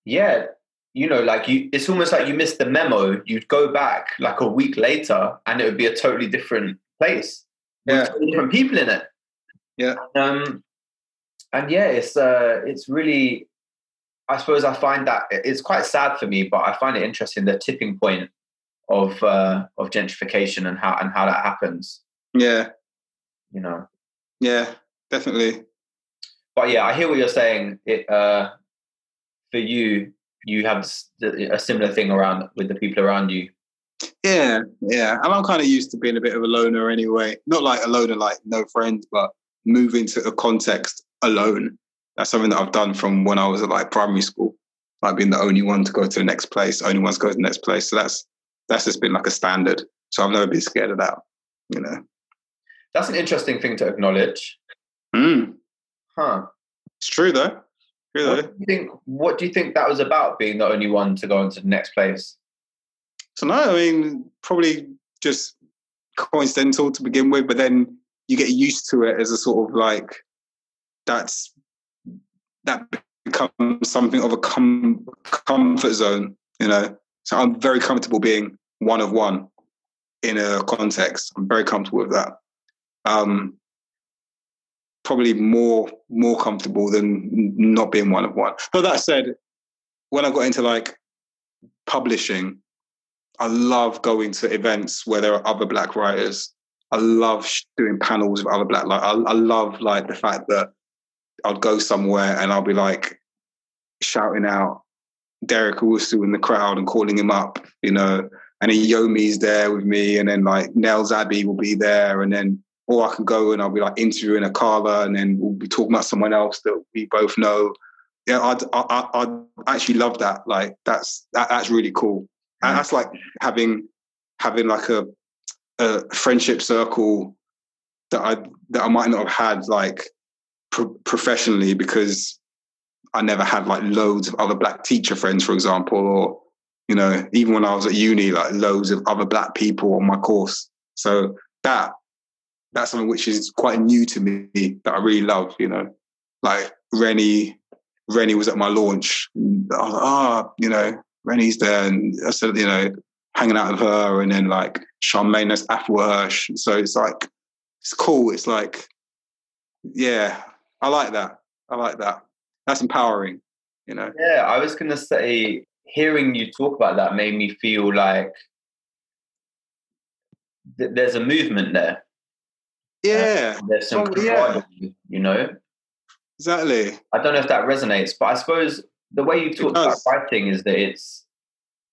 yeah you know like you it's almost like you missed the memo. You'd go back like a week later and it would be a totally different place yeah. different people in it. Yeah. Um and yeah it's uh it's really i suppose i find that it's quite sad for me but i find it interesting the tipping point of uh of gentrification and how and how that happens yeah you know yeah definitely but yeah, I hear what you're saying. It uh, for you, you have a similar thing around with the people around you. Yeah, yeah, and I'm kind of used to being a bit of a loner anyway. Not like a loner, like no friends, but moving to a context alone. that's something that I've done from when I was at like primary school, like being the only one to go to the next place, only one to go to the next place. So that's that's just been like a standard. So I've never been scared of that. You know, that's an interesting thing to acknowledge. Mm. Huh. It's true though. True What though. do you think? What do you think that was about? Being the only one to go on to the next place. So no, I mean probably just coincidental to begin with, but then you get used to it as a sort of like that's that becomes something of a com- comfort zone, you know. So I'm very comfortable being one of one in a context. I'm very comfortable with that. Um, probably more more comfortable than not being one of one. But that said, when I got into like publishing, I love going to events where there are other black writers. I love doing panels with other black. Like I, I love like the fact that I'd go somewhere and I'll be like shouting out Derek Owusu in the crowd and calling him up, you know, and Yomi's there with me, and then like Nels Abbey will be there, and then or I can go and I'll be like interviewing Akala, and then we'll be talking about someone else that we both know. Yeah, I'd, I, I, I actually love that. Like that's that, that's really cool. And that's like having having like a a friendship circle that I that I might not have had like pro- professionally because I never had like loads of other black teacher friends, for example, or you know, even when I was at uni, like loads of other black people on my course. So that that's something which is quite new to me that I really love. You know, like Reni, Reni was at my launch. And I was like, ah, you know, Reni's there, and I said, you know, hanging out with her, and then like Sharmaine, that's Afua Hirsch. So it's like it's cool. It's like, yeah, I like that. I like that. That's empowering. You know. Yeah, I was gonna say, hearing you talk about that made me feel like th- there's a movement there. Yeah, There's some Oh, yeah. you know. exactly. I don't know if that resonates, but I suppose the way you talk about writing is that it's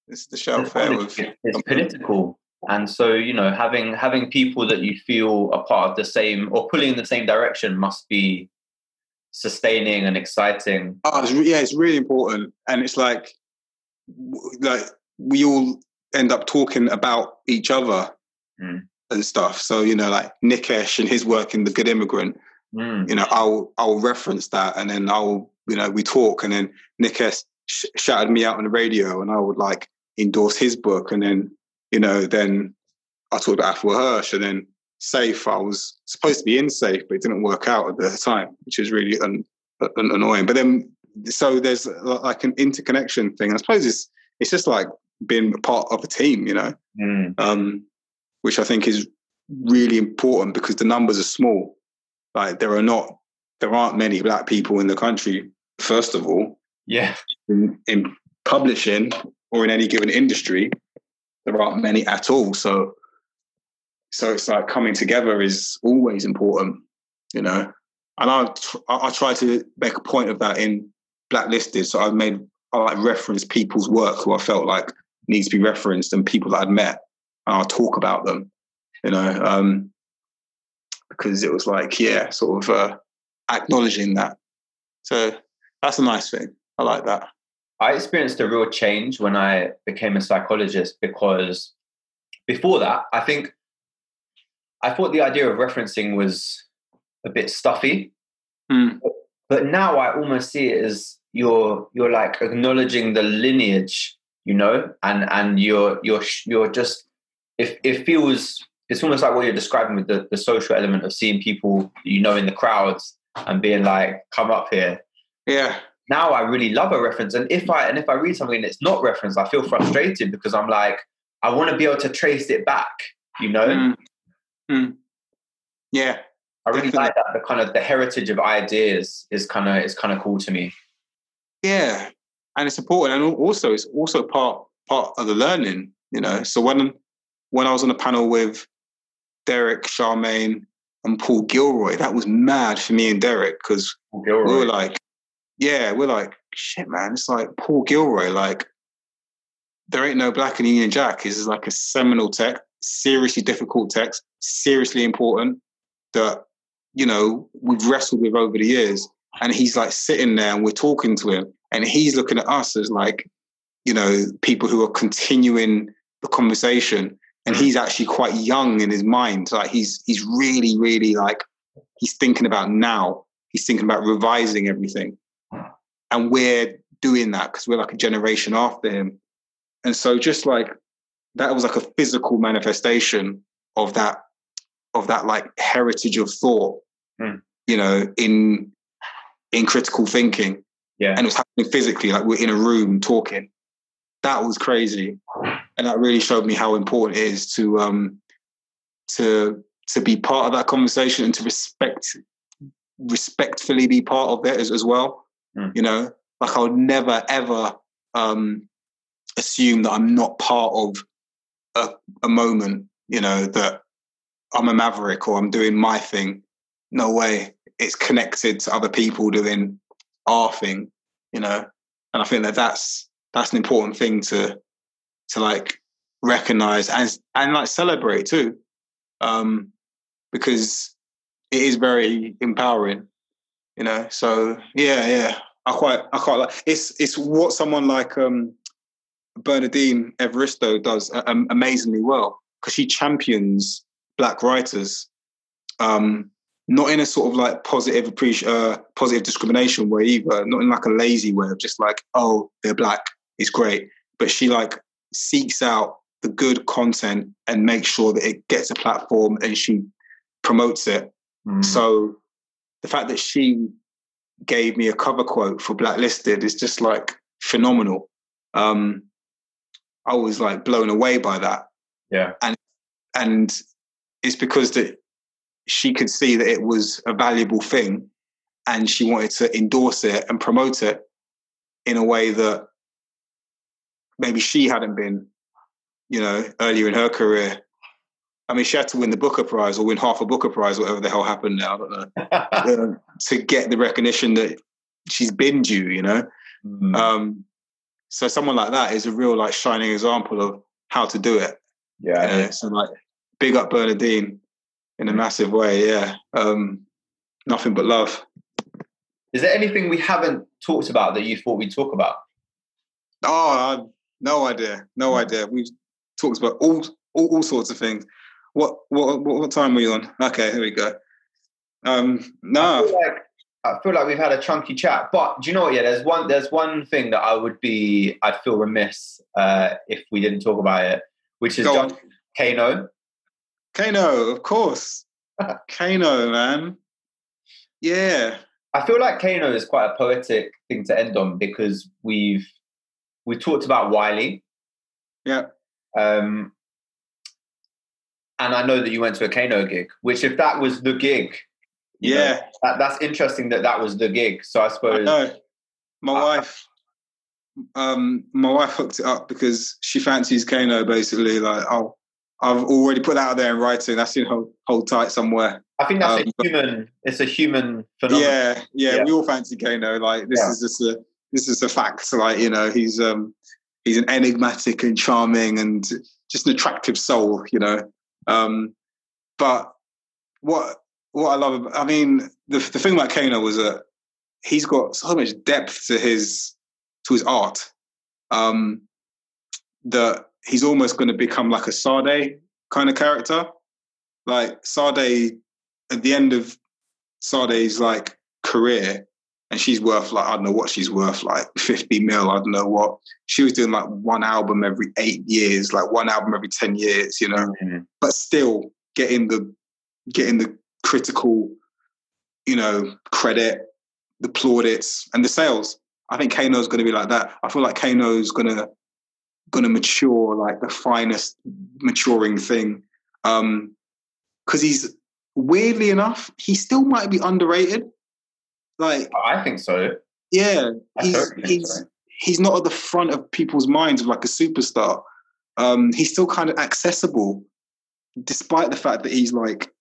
It's the show fair it's, it's political, and so you know having having people that you feel are part of the same or pulling in the same direction must be sustaining and exciting. Oh, it's, re- yeah, it's really important, and it's like, like we all end up talking about each other Mm. and stuff. So you know, like Nikesh and his work in the Good Immigrant. Mm. You know, I'll I'll reference that, and then I'll you know we talk, and then Nikesh sh- shouted me out on the radio, and I would like endorse his book, and then you know then I talked about Afua Hirsch, and then Safe. I was supposed to be in Safe, but it didn't work out at the time, which is really un- un- annoying. But then so there's uh, like an interconnection thing. I suppose it's it's just like being part of a team, you know, Mm. um, which I think is really important because the numbers are small. Like there are not there aren't many black people in the country. First of all, Yeah, in, in publishing or in any given industry, there aren't many at all. So, so it's like coming together is always important, you know. And I, tr- I I try to make a point of that in blacklisted. So I've made I like reference people's work who I felt like needs to be referenced and people that I'd met, and I'll talk about them, you know, um, because it was like yeah, sort of uh, acknowledging that. So that's a nice thing. I like that. I experienced a real change when I became a psychologist because before that, I think I thought the idea of referencing was a bit stuffy. Mm. But now I almost see it as you're you're like acknowledging the lineage, you know, and and you're you're you're just if it feels it's almost like what you're describing with the, the social element of seeing people you know in the crowds and being like, come up here. Yeah. now I really love a reference. And if I and if I read something that's not referenced, I feel frustrated because I'm like, I want to be able to trace it back, you know? Mm. Mm. Yeah. I really definitely. like that. The kind of the heritage of ideas is kind of is kind of cool to me. Yeah. And it's important. And also it's also part part of the learning, you know. So when when I was on a panel with Derek, Sharmaine, and Paul Gilroy, that was mad for me and Derek because we were like, yeah, we're like, shit, man. It's like Paul Gilroy, like, there ain't no black in Union Jack. This is like a seminal text, seriously difficult text, seriously important that, you know, we've wrestled with over the years. and he's like sitting there and we're talking to him and he's looking at us as like you know people who are continuing the conversation and mm. he's actually quite young in his mind like he's he's really really like he's thinking about now. He's thinking about revising everything. And we're doing that because we're like a generation after him. And so just like that was like a physical manifestation of that of that like heritage of thought Mm. you know in in critical thinking Yeah. and it was happening physically like we're in a room talking that was crazy and that really showed me how important it is to um to to be part of that conversation and to respect respectfully be part of it as, as well Mm. you know like i would never ever um assume that i'm not part of a, a moment you know that i'm a maverick or i'm doing my thing. No way. It's connected to other people doing our thing you know? And i think that that's that's an important thing to to like recognize and and like celebrate too um because it is very empowering you know? So yeah yeah. I quite i quite like it's it's what someone like um bernardine evaristo does um, amazingly well because she champions black writers um not in a sort of like positive appreci- uh, positive discrimination way either not in like a lazy way of just like oh they're black it's great but she like seeks out the good content and makes sure that it gets a platform and she promotes it Mm. so the fact that she gave me a cover quote for Blacklisted is just like phenomenal. Um, I was like blown away by that, yeah. And and it's because that she could see that it was a valuable thing, and she wanted to endorse it and promote it in a way that maybe she hadn't been, you know, earlier in her career. I mean, she had to win the Booker Prize or win half a Booker Prize, whatever the hell happened now. I don't know um, to get the recognition that she's been due, you know. Mm. Um, so someone like that is a real like shining example of how to do it. yeah. you know? So like, big up Bernardine in a massive way. Yeah, um, nothing but love. Is there anything we haven't talked about that you thought we'd talk about? Oh, I, no idea, no idea. We've talked about all, all all sorts of things. What what what, time are we on? Okay, here we go. Um, I no, feel like I feel like we've had a chunky chat, but do you know what? Yeah, there's one there's one thing that I would be I'd feel remiss uh, if we didn't talk about it, which is just Kano. Kano, of course. Kano, man. Yeah. I feel like Kano is quite a poetic thing to end on because we've we talked about Wiley, Yeah. um, and I know that you went to a Kano gig. Which, if that was the gig, you know, Yeah. that, that's interesting that that was the gig. So I I suppose know. My Uh, wife, um, my wife hooked it up because she fancies Kano. Basically, like, oh, I've already put that out there in writing. That's in hold, hold tight somewhere. I think that's um, a human. It's a human phenomenon. Yeah, yeah, Yeah. We all fancy Kano. Like, this Yeah. is just a this is a fact. Like, you know, he's um he's an enigmatic and charming and just an attractive soul. You know, um, but what what I love, about, I mean, the the thing about Kano was that he's got so much depth to his to his art um, that he's almost going to become like a Sade kind of character. Like Sade, at the end of Sade's like career, and she's worth like I don't know what she's worth, like fifty mil. I don't know what she was doing, like one album every eight years, like one album every ten years, you know Mhm. but still getting the getting the critical, you know, credit, the plaudits, and the sales. I think Kano's going to be like that. I feel like Kano's going to going to mature like the finest maturing thing, because he's weirdly enough, he still might be underrated. Like, I think so. yeah, I he's he's so. he's not at the front of people's minds of like a superstar. Um, he's still kind of accessible, despite the fact that he's like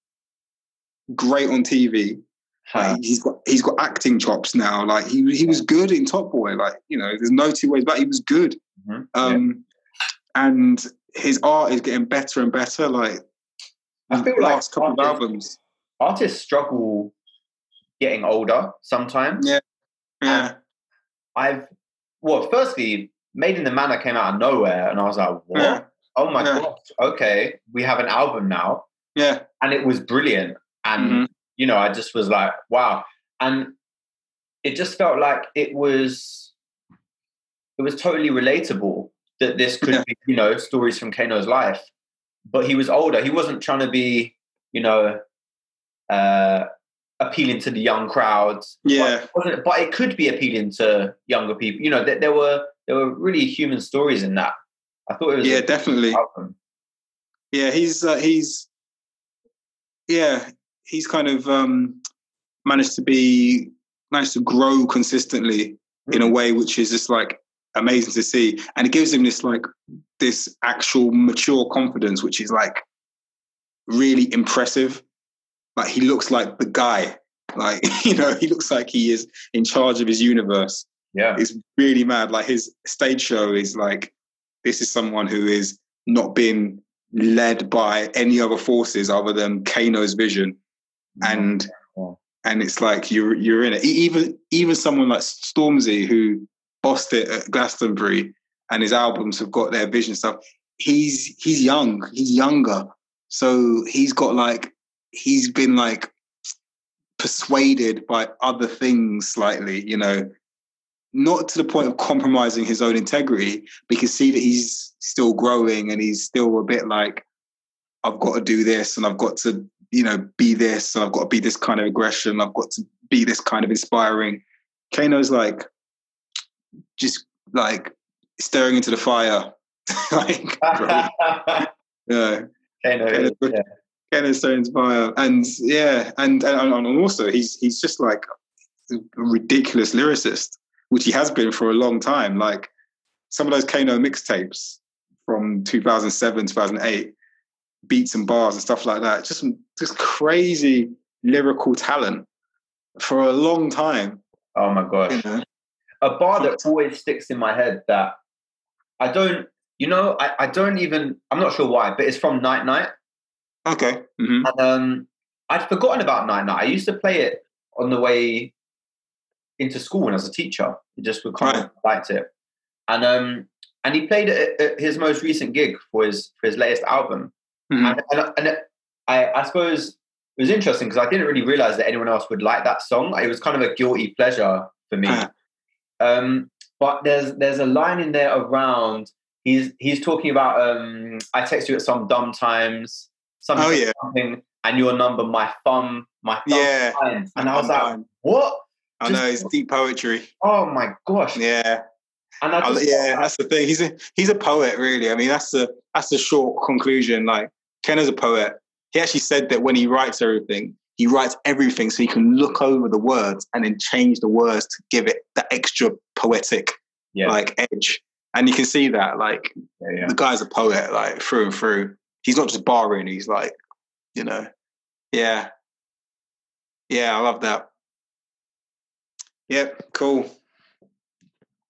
great on TV. Like, he's got he's got acting chops now. Like he he was good in Top Boy. Like you know, there's no two ways about. it. He was good. Mhm. Um, and his art is getting better and better. Like I feel like last couple of albums. artists struggle getting older sometimes. Yeah. Yeah. And I've well, firstly, Made in the Manor came out of nowhere, and I was like, what? Yeah. Oh my Yeah. gosh, okay, we have an album now. Yeah. And it was brilliant. And Mhm. You know, I just was like, wow. And it just felt like it was it was totally relatable that this could Yeah. be, you know, stories from Kano's life. But he was older. He wasn't trying to be, you know, uh appealing to the young crowds. Yeah. But, but it could be appealing to younger people. You know, there, there were there were really human stories in that. I thought it was Yeah, definitely. album. Yeah, he's uh, he's yeah, he's kind of um managed to be managed to grow consistently in a way which is just like amazing to see. And it gives him this like this actual mature confidence, which is like really impressive. Like he looks like the guy. Like, you know, he looks like he is in charge of his universe. Yeah. It's really mad. Like his stage show is like this is someone who is not being led by any other forces other than Kano's vision. And and it's like you're you're in it. Even even someone like Stormzy who bossed it at Glastonbury and his albums have got their vision stuff. He's he's young. He's younger. So he's got like he's been like persuaded by other things slightly, you know, not to the point of compromising his own integrity, but you can see that he's still growing and he's still a bit like, I've got to do this and I've got to, you know, be this and I've got to be this kind of aggression. I've got to be this kind of inspiring. Kano's like, just like staring into the fire. like, yeah. Kano, Kano- yeah. Kenneth Stone's bio, and yeah, and, and and also he's he's just like a ridiculous lyricist, which he has been for a long time. Like some of those Kano mixtapes from 2007, 2008, beats and bars and stuff like that. Just just crazy lyrical talent for a long time. Oh my gosh. You know? a bar that always sticks in my head that I don't, you know, I, I don't even, I'm not sure why, but it's from Nite Nite. Okay. hmm And um, I'd forgotten about Nite Nite. I used to play it on the way into school when I was a teacher. It just would kind of liked it. And um, and he played it at his most recent gig for his for his latest album. Mhm. And, and, and I, I suppose it was interesting because I didn't really realize that anyone else would like that song. It was kind of a guilty pleasure for me. Ah. Um, but there's there's a line in there around he's he's talking about um, I text you at some dumb times, something, Oh, yeah. something, and your number, my thumb, my thumb Yeah. and I was like, what? I just- know it's deep poetry. Oh my gosh! Yeah. And I I- yeah, that's the thing. He's a he's a poet, really. I mean, that's the that's the short conclusion. Like Ken is a poet. He actually said that when he writes everything, he writes everything so he can look over the words and then change the words to give it that extra poetic yeah, like edge. And you can see that, like yeah, yeah. the guy's a poet, like through and through. He's not just barring. He's like, you know, yeah, yeah. I love that. Yep, cool.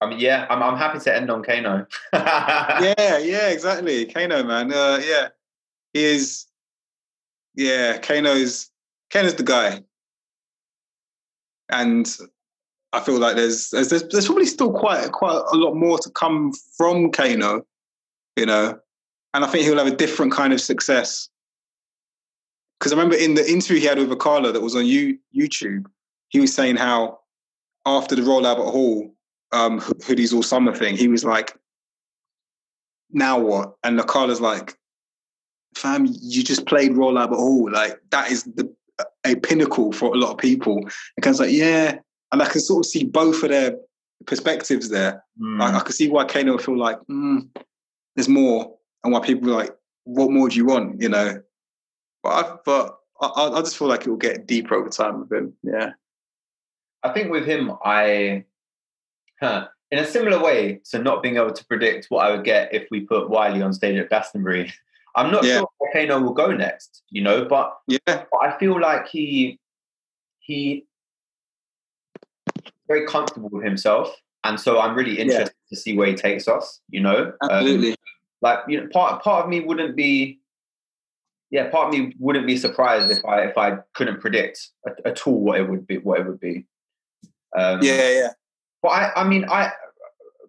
I mean, yeah, I'm I'm happy to end on Kano. yeah, yeah, exactly. Kano, man. Uh, yeah, he is. Yeah, Kano's Kano's the guy, and I feel like there's there's there's, probably still quite quite a lot more to come from Kano, you know, and I think he'll have a different kind of success. Because I remember in the interview he had with Akala that was on you, YouTube, he was saying how after the Royal Albert Hall um, hoodies all summer thing, he was like, now what? And Akala's like, fam, you just played Royal Albert Hall. Like that is the a pinnacle for a lot of people. And Ken's like, yeah. And I can sort of see both of their perspectives there. Mm. Like I can see why Kano would feel like, mm, there's more. And why people are like, what more do you want? You know? But I, but I, I I just feel like it will get deeper over time with him. Yeah. I think with him, I, huh, in a similar way to not being able to predict what I would get if we put Wiley on stage at Glastonbury. I'm not Yeah. sure Volcano will go next, you know, but, Yeah. but I feel like he he very comfortable with himself, and so I'm really interested to see where he takes us. You know, Um, Absolutely. like you know, part part of me wouldn't be, yeah, part of me wouldn't be surprised if I if I couldn't predict at, all what it would be. What it would be. Um, yeah, yeah. But I, I mean, I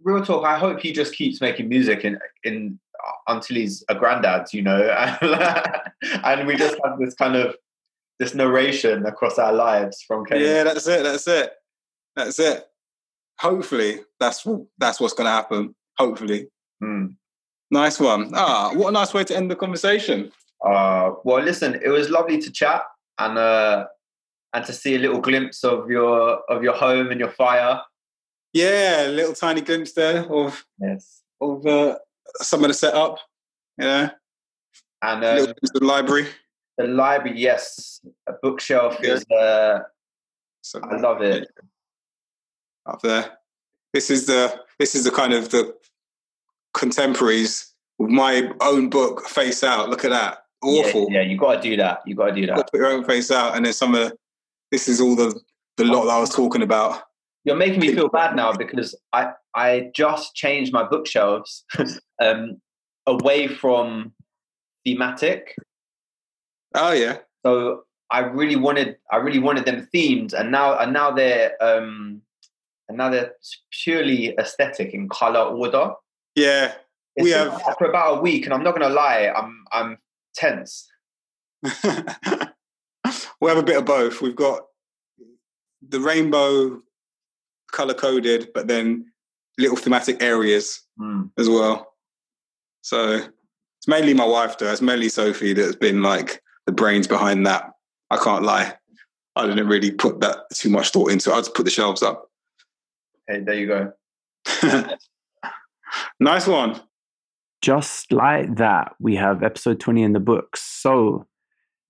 real talk. I hope he just keeps making music in in uh, until he's a granddad, you know, and we just have this kind of this narration across our lives from Kane. Yeah, that's it. That's it. That's it. Hopefully, that's that's what's going to happen. Hopefully. Mm. Nice one. Ah, what a nice way to end the conversation. Uh, well, listen, it was lovely to chat and uh, and to see a little glimpse of your of your home and your fire. Yeah, a little tiny glimpse there of yes of uh, some of the setup. Yeah, and um, little the library. The library, yes, a bookshelf yeah. is. Uh, so, I love it. Up there, this is the this is the kind of the contemporaries with my own book face out. Look at that awful. Yeah, yeah you got to do that. You got to do that. put your own face out, and then some of the, this is all the the lot that I was talking about. You're making me feel bad now because I I just changed my bookshelves um, away from thematic. Oh yeah. So I really wanted I really wanted them themed, and now and now they're um, and now they're purely aesthetic in color order. Yeah, it's we have for about a week, and I'm not gonna lie, I'm I'm tense? we have a bit of both. We've got the rainbow color coded, but then little thematic areas mm. as well. So it's mainly my wife, though. It's mainly Sophie that's been like the brains behind that. I can't lie. I didn't really put that too much thought into it. I just put the shelves up. Hey, there you go. nice one just like that, we have episode 20 in the books. So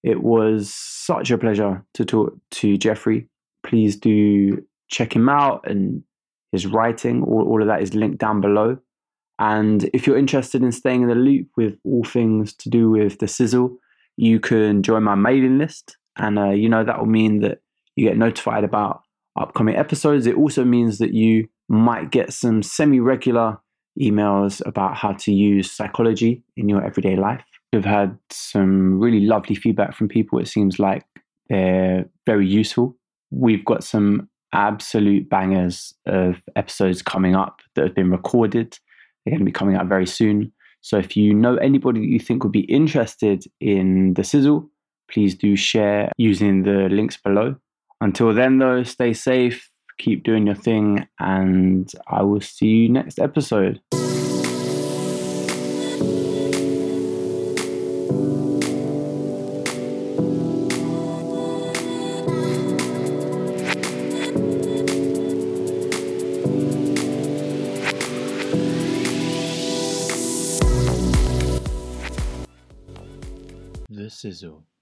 it was such a pleasure to talk to Jeffrey. Please do check him out and his writing. All, all of that is linked down below. And if you're interested in staying in the loop with all things to do with the sizzle, you can join my mailing list. And uh, you know, that will mean that you get notified about upcoming episodes. It also means that you might get some semi regular emails about how to use psychology in your everyday life. We've had some really lovely feedback from people. It seems like they're very useful. We've got some absolute bangers of episodes coming up that have been recorded. They're going to be coming out very soon. So if you know anybody that you think would be interested in the sizzle, please do share using the links below. Until then, though, stay safe, keep doing your thing, and I will see you next episode. The Sizzle.